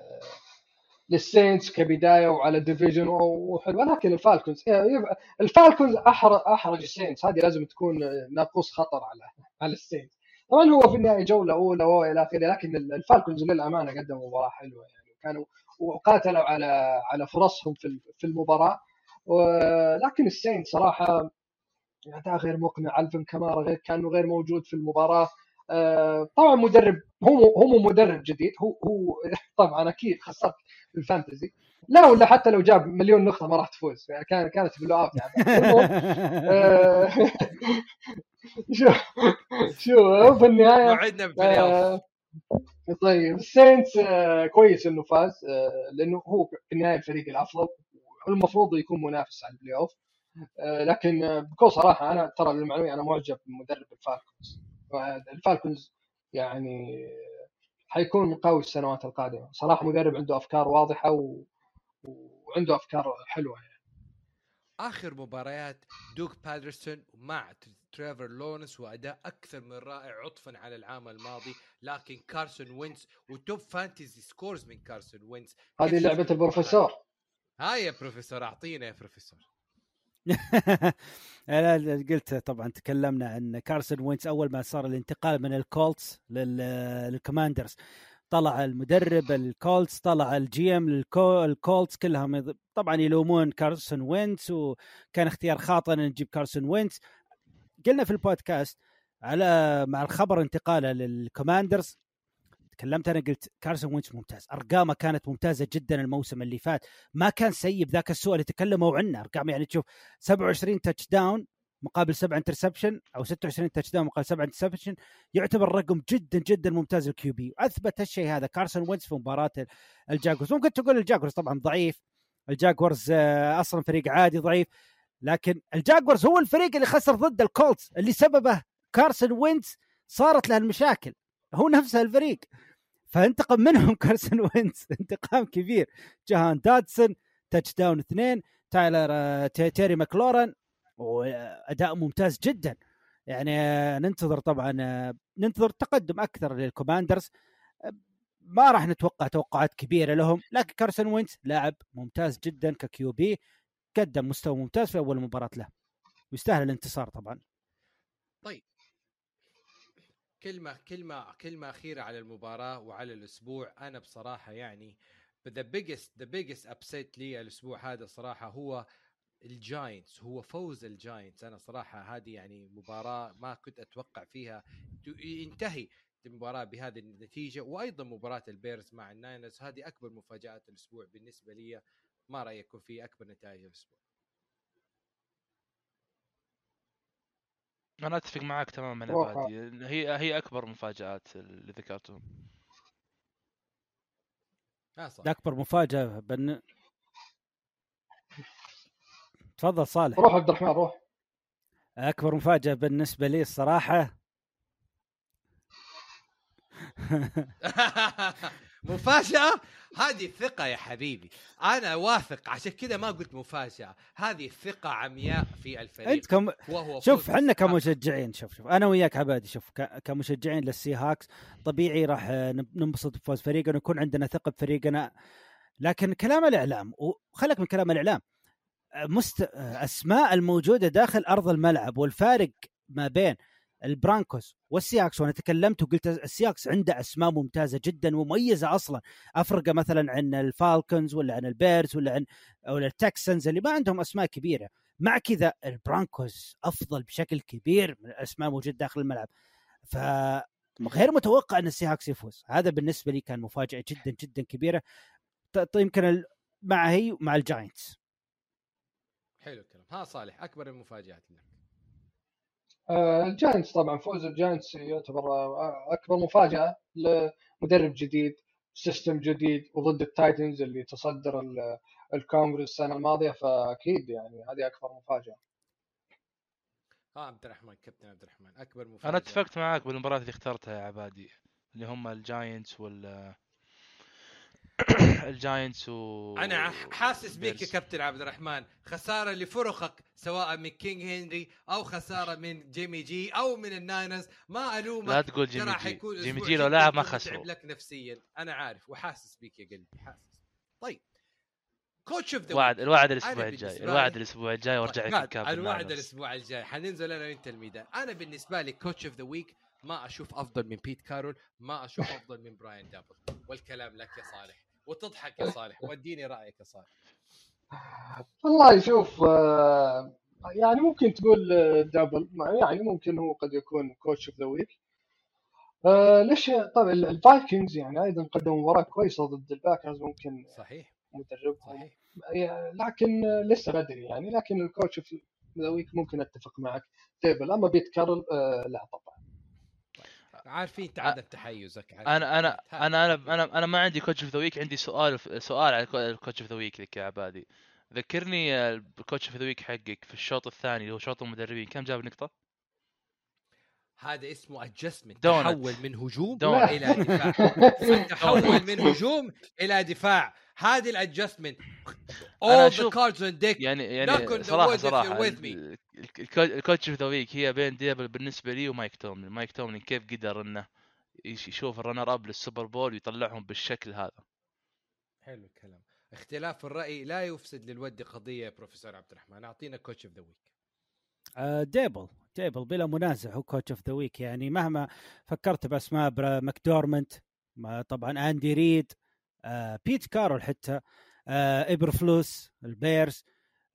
Speaker 2: للسينتس كبداية وعلى division وحلو. ولكن الفالكونز يب- الفالكونز احرج أحرج السينتس. هذه لازم تكون ناقوس خطر على على السينتس. طبعا هو في النهاية جولة أولى وإلى آخره لكن الفالكونز للأمانة قدموا مباراة حلوة يعني. كانوا وقاتلوا على على فرصهم في في المباراة. ولكن السينتس صراحة اداء غير مقنع. ألفن كمارا غير كانه غير موجود في المباراة. طبعا مدرب هو هو مدرب جديد هو هو طبعا أكيد خسرت ال fantasy. لا ولا حتى لو جاب مليون نقطة ما راح تفوز. يعني كان كانت blowout يعني. المهم، آه، شو شو في النهاية.
Speaker 1: موعدنا بال play
Speaker 2: آه، طيب السينتس آه، كويس إنه فاز آه، لأنه هو في النهاية الفريق الأفضل والمفروض يكون منافس على ال playoff. آه، لكن آه، بكل صراحة أنا ترى للمعلوميه أنا معجب بمدرب الفالكونز. آه، الفالكونز يعني حيكون قوي السنوات القادمة. صراحة مدرب عنده أفكار واضحة و... وعنده أفكار حلوة يعني.
Speaker 1: آخر مباريات دوج بيدرسون مع تريفر لورنس وأداء أكثر من رائع عطفا على العام الماضي. لكن كارسون وينز و top fantasy scores من كارسون وينز
Speaker 2: هذه
Speaker 1: لعبة
Speaker 2: البروفيسور.
Speaker 1: هاي يا بروفيسور أعطينا يا بروفيسور.
Speaker 4: أنا قلت طبعا تكلمنا عن كارسون وينز أول ما صار الانتقال من الكولتس لل- للكوماندرز. طلع المدرب الكولتس طلع ال GM الكولتس كلهم طبعا يلومون كارسون وينز وكان اختيار خاطئ إن نجيب كارسون وينز. قلنا في البودكاست على مع الخبر انتقاله للكوماندرز تكلمت أنا قلت كارسون وينز ممتاز. أرقامه كانت ممتازة جدا الموسم اللي فات. ما كان سيء بذاك السوء اللي تكلموا عنه. أرقام يعني تشوف 27 touchdown مقابل 7 interception أو 26 touchdown مقابل 7 interception يعتبر رقم جدا جدا ممتاز ال QB. واثبت هالشيء هذا. كارسون وينز في مباراة الجاكوارز. ممكن تقول الجاكوارز طبعا ضعيف. الجاكوارز آه، أصلا فريق عادي ضعيف. لكن الجاكوارز هو الفريق اللي خسر ضد الكولتس اللي سببه كارسون وينز صارت له المشاكل. هو نفس الفريق فانتقم منهم كارسون وينز. انتقام كبير. جهان دوتسون touchdown اثنين تايلر آه، تي- تيري ماكلورن وأداء ممتاز جدا. يعني آه، ننتظر طبعا آه، ننتظر تقدم أكثر للكوماندرز. ما راح نتوقع توقعات كبيرة لهم. لكن كارسون وينز لاعب ممتاز جدا ك QB. قدم مستوى ممتاز في أول مباراة له. ويستاهل الانتصار طبعا.
Speaker 1: كلمة كلمة كلمة أخيرة على المباراة وعلى الأسبوع. أنا بصراحة يعني the biggest the biggest upset لي الأسبوع هذا صراحة هو الجاينتس هو فوز الجاينتس. أنا صراحة هذه يعني مباراة ما كنت أتوقع فيها ينتهي المباراة بهذه النتيجة. وأيضا مباراة البيرز مع الناينرز هذه أكبر مفاجآت الأسبوع بالنسبة لي. ما رأيكم في أكبر نتائج الأسبوع؟
Speaker 3: أنا أتفق معك تماما. عبادي هي هي أكبر مفاجآت اللي ذكرتهم.
Speaker 4: ده أكبر مفاجأة بن... تفضل صالح.
Speaker 2: روح عبد الرحمن روح.
Speaker 4: أكبر مفاجأة بالنسبة لي الصراحة.
Speaker 1: مفاجأة؟ هذه الثقة يا حبيبي. أنا واثق عشان كذا ما قلت مفاجأة. هذه ثقة عمياء في الفريق.
Speaker 4: أنت كم
Speaker 1: وهو
Speaker 4: شوف
Speaker 1: إحنا.
Speaker 4: كمشجعين شوف شوف. أنا وياك عبادي شوف ك- كمشجعين للسيهوكس طبيعي راح آه، نب- ننبسط بفوز فريقنا ويكون عندنا ثقة بفريقنا. لكن كلام الإعلام وخلك من كلام الإعلام. آه، مست... آه، أسماء الموجودة داخل أرض الملعب والفارق ما بين البرونكوس والسيهوكس. وأنا تكلمت وقلت السيهوكس عنده أسماء ممتازة جدا ومميزة أصلا. أفرقه مثلا عن الفالكونز ولا عن البيرز ولا عن ولا التكسنز اللي ما عندهم أسماء كبيرة. مع كذا البرونكوس أفضل بشكل كبير من الأسماء الموجوده داخل الملعب. ف غير متوقع أن السيهوكس يفوز. هذا بالنسبة لي كان مفاجأة جدا جدا كبيرة. ط- ط- يمكن مع هي مع الجاينتس.
Speaker 1: حلو الكلام. ها صالح أكبر المفاجآت لك
Speaker 2: آه، الجاينتس طبعا فوز الجاينتس يعتبر آه، أكبر مفاجأة لمدرب جديد system جديد وضد التايتنز اللي تصدر ال- ال conference السنة الماضية فأكيد يعني هذه أكبر مفاجأة.
Speaker 1: ها عبد الرحمن كابتن عبد الرحمن أكبر مفاجأة.
Speaker 3: أنا اتفقت معاك بالمباراة اللي اخترتها يا عبادي اللي هم الجاينتس وال الجاينتس و
Speaker 1: أنا حاسس بيك يا. كابتن عبد الرحمن. خسارة لفرقك سواء من كينج هنري أو خسارة من جيمي جي أو من الناينرز ما ألومك
Speaker 3: لا تقول جيمي جي. جيمي جي لو لاعب ما خسروا.
Speaker 1: لك نفسيا. أنا عارف وحاسس بيك يا قلبي حاسس. طيب. coach of the
Speaker 3: الوعد الوعد
Speaker 1: الأسبوع
Speaker 3: الجاي. الوعد الأسبوع الجاي وأرجع لك الكاب
Speaker 1: الوعد. الأسبوع الجاي. حننزل أنا وأنت الميدان. أنا بالنسبة لي coach of the week ما أشوف أفضل من بيت كارول ما أشوف أفضل من براين دابل والكلام لك يا صالح. وتضحك يا صالح وديني رأيك يا صالح.
Speaker 2: والله شوف آه، يعني ممكن تقول آه، دبل مع- يعني ممكن هو قد يكون coach of the week ليش طبعا الفايكنجز يعني أيضا قدموا مباراة كويسة ضد الباكرز ممكن
Speaker 1: صحيح.
Speaker 2: مدربهم.
Speaker 1: صحيح.
Speaker 2: لكن آه، لسه بدري يعني لكن ال coach of the week ممكن أتفق معك. ديبل أما بيت كارول آه، لا طبعا.
Speaker 1: عارفين انت عدم تحيزك عارفين. أنا
Speaker 3: أنا أنا أنا أنا ما عندي coach of the week عندي سؤال سؤال على ال coach of the week لك يا عبادي ذكرني ال coach of the week حقك في الشوط الثاني اللي هو شوط المدربين كم جاب نقطة؟
Speaker 1: هذا اسمه ادجستمنت. تحول من هجوم
Speaker 3: دونت.
Speaker 1: إلى دفاع. تحول من هجوم إلى دفاع. هذه الادجستمنت the
Speaker 3: أشوف-
Speaker 1: cards on deck.
Speaker 3: يعني
Speaker 1: Knock on
Speaker 3: يعني
Speaker 1: the
Speaker 3: صراحة
Speaker 1: wood if you're
Speaker 3: صراحة
Speaker 1: with me.
Speaker 3: ال- الكو- الكوتش اوف ذا ويك هي بين ديبل بالنسبة لي ومايك توملين، مايك توملين كيف قدر إنه يش- يشوف الرنر اب للسوبر بول ويطلعهم بالشكل هذا؟
Speaker 1: حلو الكلام. اختلاف الرأي لا يفسد للود قضية يا بروفيسور عبد الرحمن. أعطينا كوتش اوف ذا
Speaker 4: week ديبل ديبل بلا منازع هو coach of the week يعني مهما فكرت باسماء ماكديرموت ما- طبعا أندي ريد آه، بيت كارول حتى آه، إيبرفلوس البيرز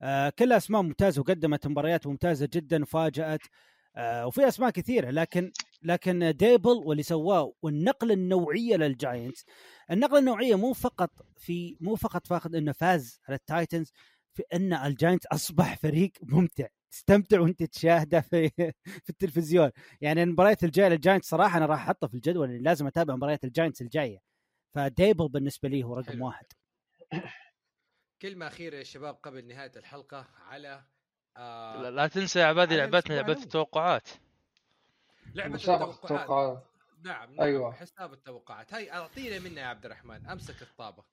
Speaker 4: آه، كلها أسماء ممتازة وقدمت مباريات ممتازة جدا وفاجأت آه، وفي أسماء كثيرة. لكن لكن ديبل واللي سواه والنقله النوعية للجاينتس النقله النوعية مو فقط في مو فقط فاخذ إنه فاز على التايتنز في إن الجاينتس أصبح فريق ممتع. تستمتع وانت تشاهده في في التلفزيون. يعني المباريات الجاية للجاينتس صراحة أنا راح أحطه في الجدول اللي لازم أتابع مباريات الجاينتس الجاية. فديبل بالنسبة لي هو رقم
Speaker 1: حلو.
Speaker 4: واحد.
Speaker 1: كلمة أخيرة يا شباب قبل نهاية الحلقة على آه
Speaker 3: لا- لا تنسى يا عبادي لعبتنا
Speaker 1: الأول.
Speaker 3: التوقعات.
Speaker 2: لعبة
Speaker 1: التوقعات.
Speaker 2: توقعات
Speaker 1: نعم نعم
Speaker 2: أيوة.
Speaker 1: حساب التوقعات. هاي أعطينا منها يا عبد الرحمن. أمسك الطابة.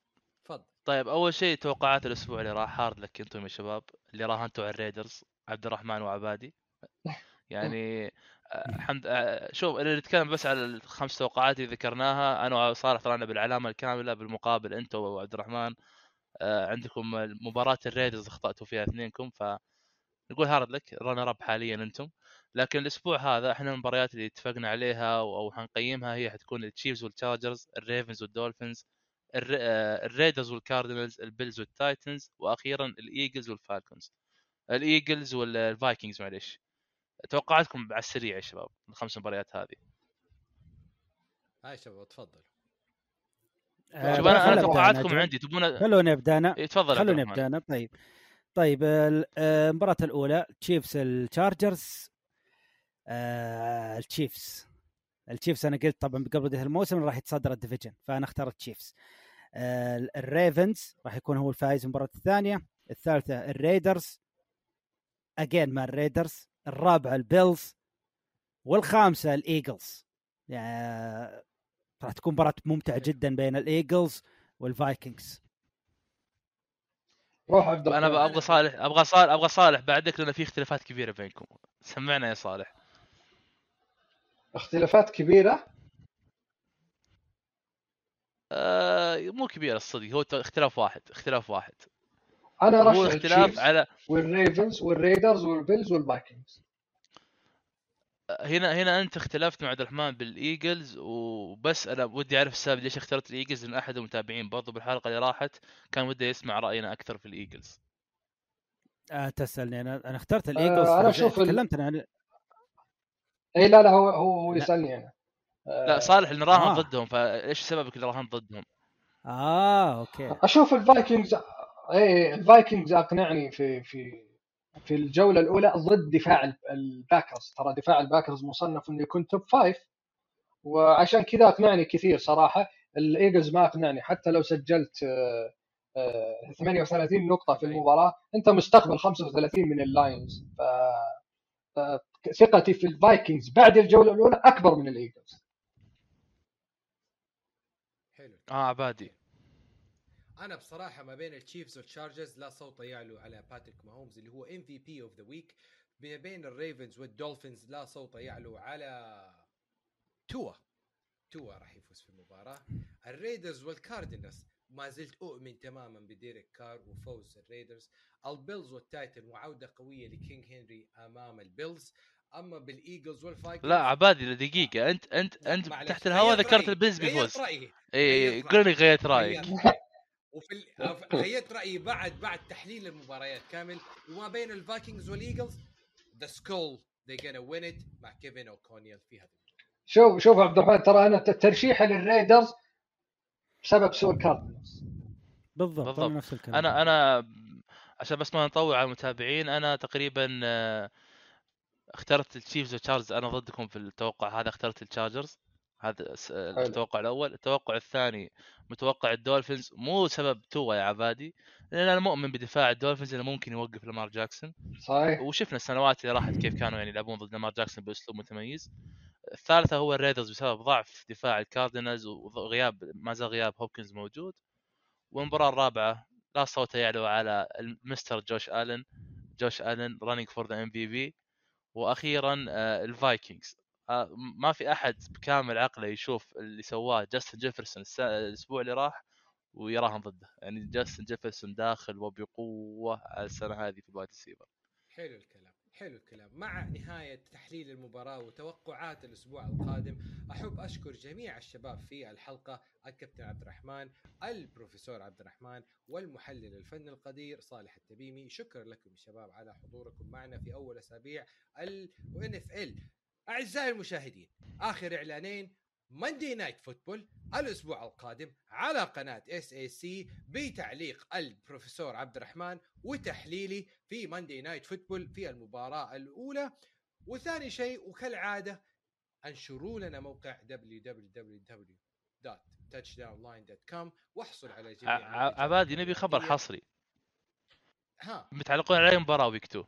Speaker 1: تفضل.
Speaker 3: طيب أول شيء توقعات الأسبوع اللي راح hard luck أنتم يا شباب اللي راهنتوا على الريدرز. عبد الرحمن وعبادي. يعني آه، حمد آه، شوف اللي نتكلم بس على الخمس توقعات اللي ذكرناها أنا وصالح طلعنا بالعلامة الكاملة بالمقابل أنت وعبد الرحمن آه، عندكم مباراة الريدرز أخطأتوا فيها اثنينكم ف نقول hard luck runner up حاليا أنتم. لكن الأسبوع هذا إحنا المباريات اللي اتفقنا عليها أو حنقيمها هي حتكون التشيفز والتشارجرز الريفنز والدولفينز الريدرز والكاردينالز البيلز والتايتنز وأخيرا الايجلز والفالكونز الإيجلز والفايكنجز معليش توقعاتكم على السريع يا شباب الخمس مباريات هذه.
Speaker 1: هاي شباب تفضل.
Speaker 3: آه شوف أنا أنا توقعاتكم عندي تبون
Speaker 4: خلوني ابدا
Speaker 3: أنا تفضل
Speaker 4: خلوني ابدا أنا. طيب. طيب آه، المباراة الأولى تشيفز التشارجرز. آه التشيفز. التشيفز أنا قلت طبعا قبل الموسم راح يتصدر ال division فأنا اخترت تشيفز آه الريفنز راح يكون هو الفائز المباراة الثانية. الثالثة الريدرز. again مع الريدرز الرابعة البيلز والخامسة الإيجلز. يعني راح تكون مباراة ممتعة جدا بين الإيجلز والفايكنجز.
Speaker 3: روح عبد أنا أبغى صالح أبغى صالح أبغى صالح. بعدك لأن في اختلافات كبيرة بينكم. سمعنا يا صالح.
Speaker 2: اختلافات كبيرة؟
Speaker 3: آه مو كبيرة الصدق. هو اختلاف واحد اختلاف واحد.
Speaker 2: أنا رشح اختلاف على والريفنز والريدرز والبيلز والفايكنجز
Speaker 3: هنا هنا أنت اختلفت مع عبد الرحمن بالإيجلز وبس أنا ودي أعرف السبب ليش اخترت الإيجلز لأن أحد المتابعين برضو بالحلقة اللي راحت كان وده يسمع رأينا أكثر في الإيجلز.
Speaker 4: آه تسألني. أنا أنا اخترت الإيجلز آه أنا أشوف تكلمت أنا عن
Speaker 2: اي لا لا هو هو, هو يسألني أنا.
Speaker 3: آه لا صالح اللي راهن آه. ضدهم فإيش سببك اللي راهن ضدهم؟
Speaker 4: آه أوكي.
Speaker 2: أشوف الفايكنجز اي الفايكنجز أقنعني في في في الجولة الأولى ضد دفاع الباكرز. ترى دفاع الباكرز مصنف إنه يكون top five وعشان كذا أقنعني كثير صراحة. الإيجلز ما أقنعني. حتى لو سجلت 38 آه، نقطة في المباراة أنت مستقبل 35 من اللاينز. ف ثقتي في الفايكنجز بعد الجولة الأولى أكبر من الإيجلز.
Speaker 3: حلو. آه عبادي.
Speaker 1: أنا بصراحة ما بين التشيفز والتشارجرز لا صوت يعلو على باتريك ماهومز اللي هو MVP of the week ما بين الريفنز والدولفينز لا صوت يعلو على توا توا راح يفوز في المباراة. الريدرز والكاردينالز ما زلت أؤمن تماما بديريك كار وفوز الريدرز. البيلز والتايتن وعودة قوية لكينج هنري أمام البيلز. أما بالإيجلز والفايكنجز
Speaker 3: لا عبادي دقيقة. انت انت أنت تحت الهواء ذكرت البيلز بيفوز اي قول لي غيرت رأيك.
Speaker 1: وفي غيرت رأيي بعد بعد تحليل المباريات كامل. وما بين الفايكنجز والإيجلز the Skol they gonna win it مع كيفن أوكونيل في هذا
Speaker 2: شوف شوف عبد الرحمن ترى أنا ترشيحي للريدرز بسبب سوء الكاردينالز
Speaker 4: بالضبط, بالضبط.
Speaker 3: نفس الكلام. أنا أنا عشان بس ما نطول على المتابعين أنا تقريبا آه، اخترت التشيفز وتشارجرز أنا ضدكم في التوقع هذا اخترت التشارجرز. هذا التوقع الأول. التوقع الثاني متوقع الدولفينز مو بسبب توا يا عبادي لأن أنا مؤمن بدفاع الدولفينز إنه ممكن يوقف لامار جاكسون.
Speaker 2: صحيح.
Speaker 3: وشفنا السنوات اللي راحت كيف كانوا يعني يلعبون ضد لامار جاكسون بأسلوب متميز. الثالثة هو الريدرز بسبب ضعف دفاع الكاردينالز وغياب ما زال غياب هوبكنز موجود. والمباراة الرابعة لا صوت يعلو على المستر جوش آلن. جوش آلن running for the MVP وأخيرا آه، الفايكنجز. ما في أحد بكامل عقله يشوف اللي سواه جاستن جيفرسون الأسبوع اللي راح ويراهن ضده. يعني جاستن جيفرسون داخل وبقوة على السنة هذه في ال wide receiver.
Speaker 1: حلو الكلام حلو الكلام. مع نهاية تحليل المباراة وتوقعات الأسبوع القادم أحب أشكر جميع الشباب في الحلقة. الكابتن عبد الرحمن البروفيسور عبد الرحمن والمحلل الفني القدير صالح التميمي شكرا لكم شباب على حضوركم معنا في أول أسابيع ال NFL أعزائي المشاهدين آخر إعلانين Monday Night Football الأسبوع القادم على قناة SSC بتعليق البروفيسور عبد الرحمن وتحليلي في Monday Night Football في المباراة الأولى. وثاني شيء وكالعادة أنشروا لنا موقع www.touchdownline.com واحصل على جميع
Speaker 3: عبادي نبي خبر حصري. ها. متعلقون عليه مباراة week 2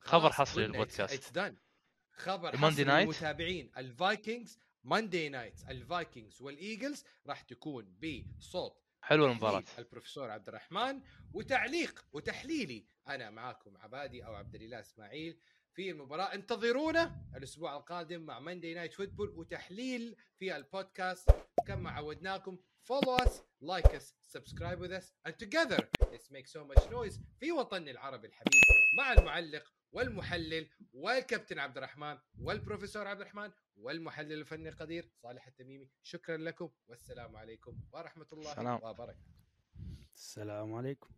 Speaker 3: خبر حصري للبودكاست.
Speaker 1: خبر Monday Night المتابعين الفايكنجز Monday Night الفايكنجز والإيجلز راح تكون بصوت
Speaker 3: حلو المباراة.
Speaker 1: البروفيسور عبد الرحمن. وتعليق وتحليلي أنا معاكم عبادي أو عبد الإله إسماعيل في المباراة. انتظرونا الأسبوع القادم مع Monday Night Football وتحليل في البودكاست. كما عودناكم follow us like us subscribe with us. And together let's make so much noise في وطننا العربي الحبيب مع المعلق والمحلل والكابتن عبد الرحمن والبروفيسور عبد الرحمن والمحلل الفني القدير صالح التميمي. شكرا لكم والسلام عليكم ورحمة الله
Speaker 3: سلام.
Speaker 1: وبركاته.
Speaker 4: السلام عليكم.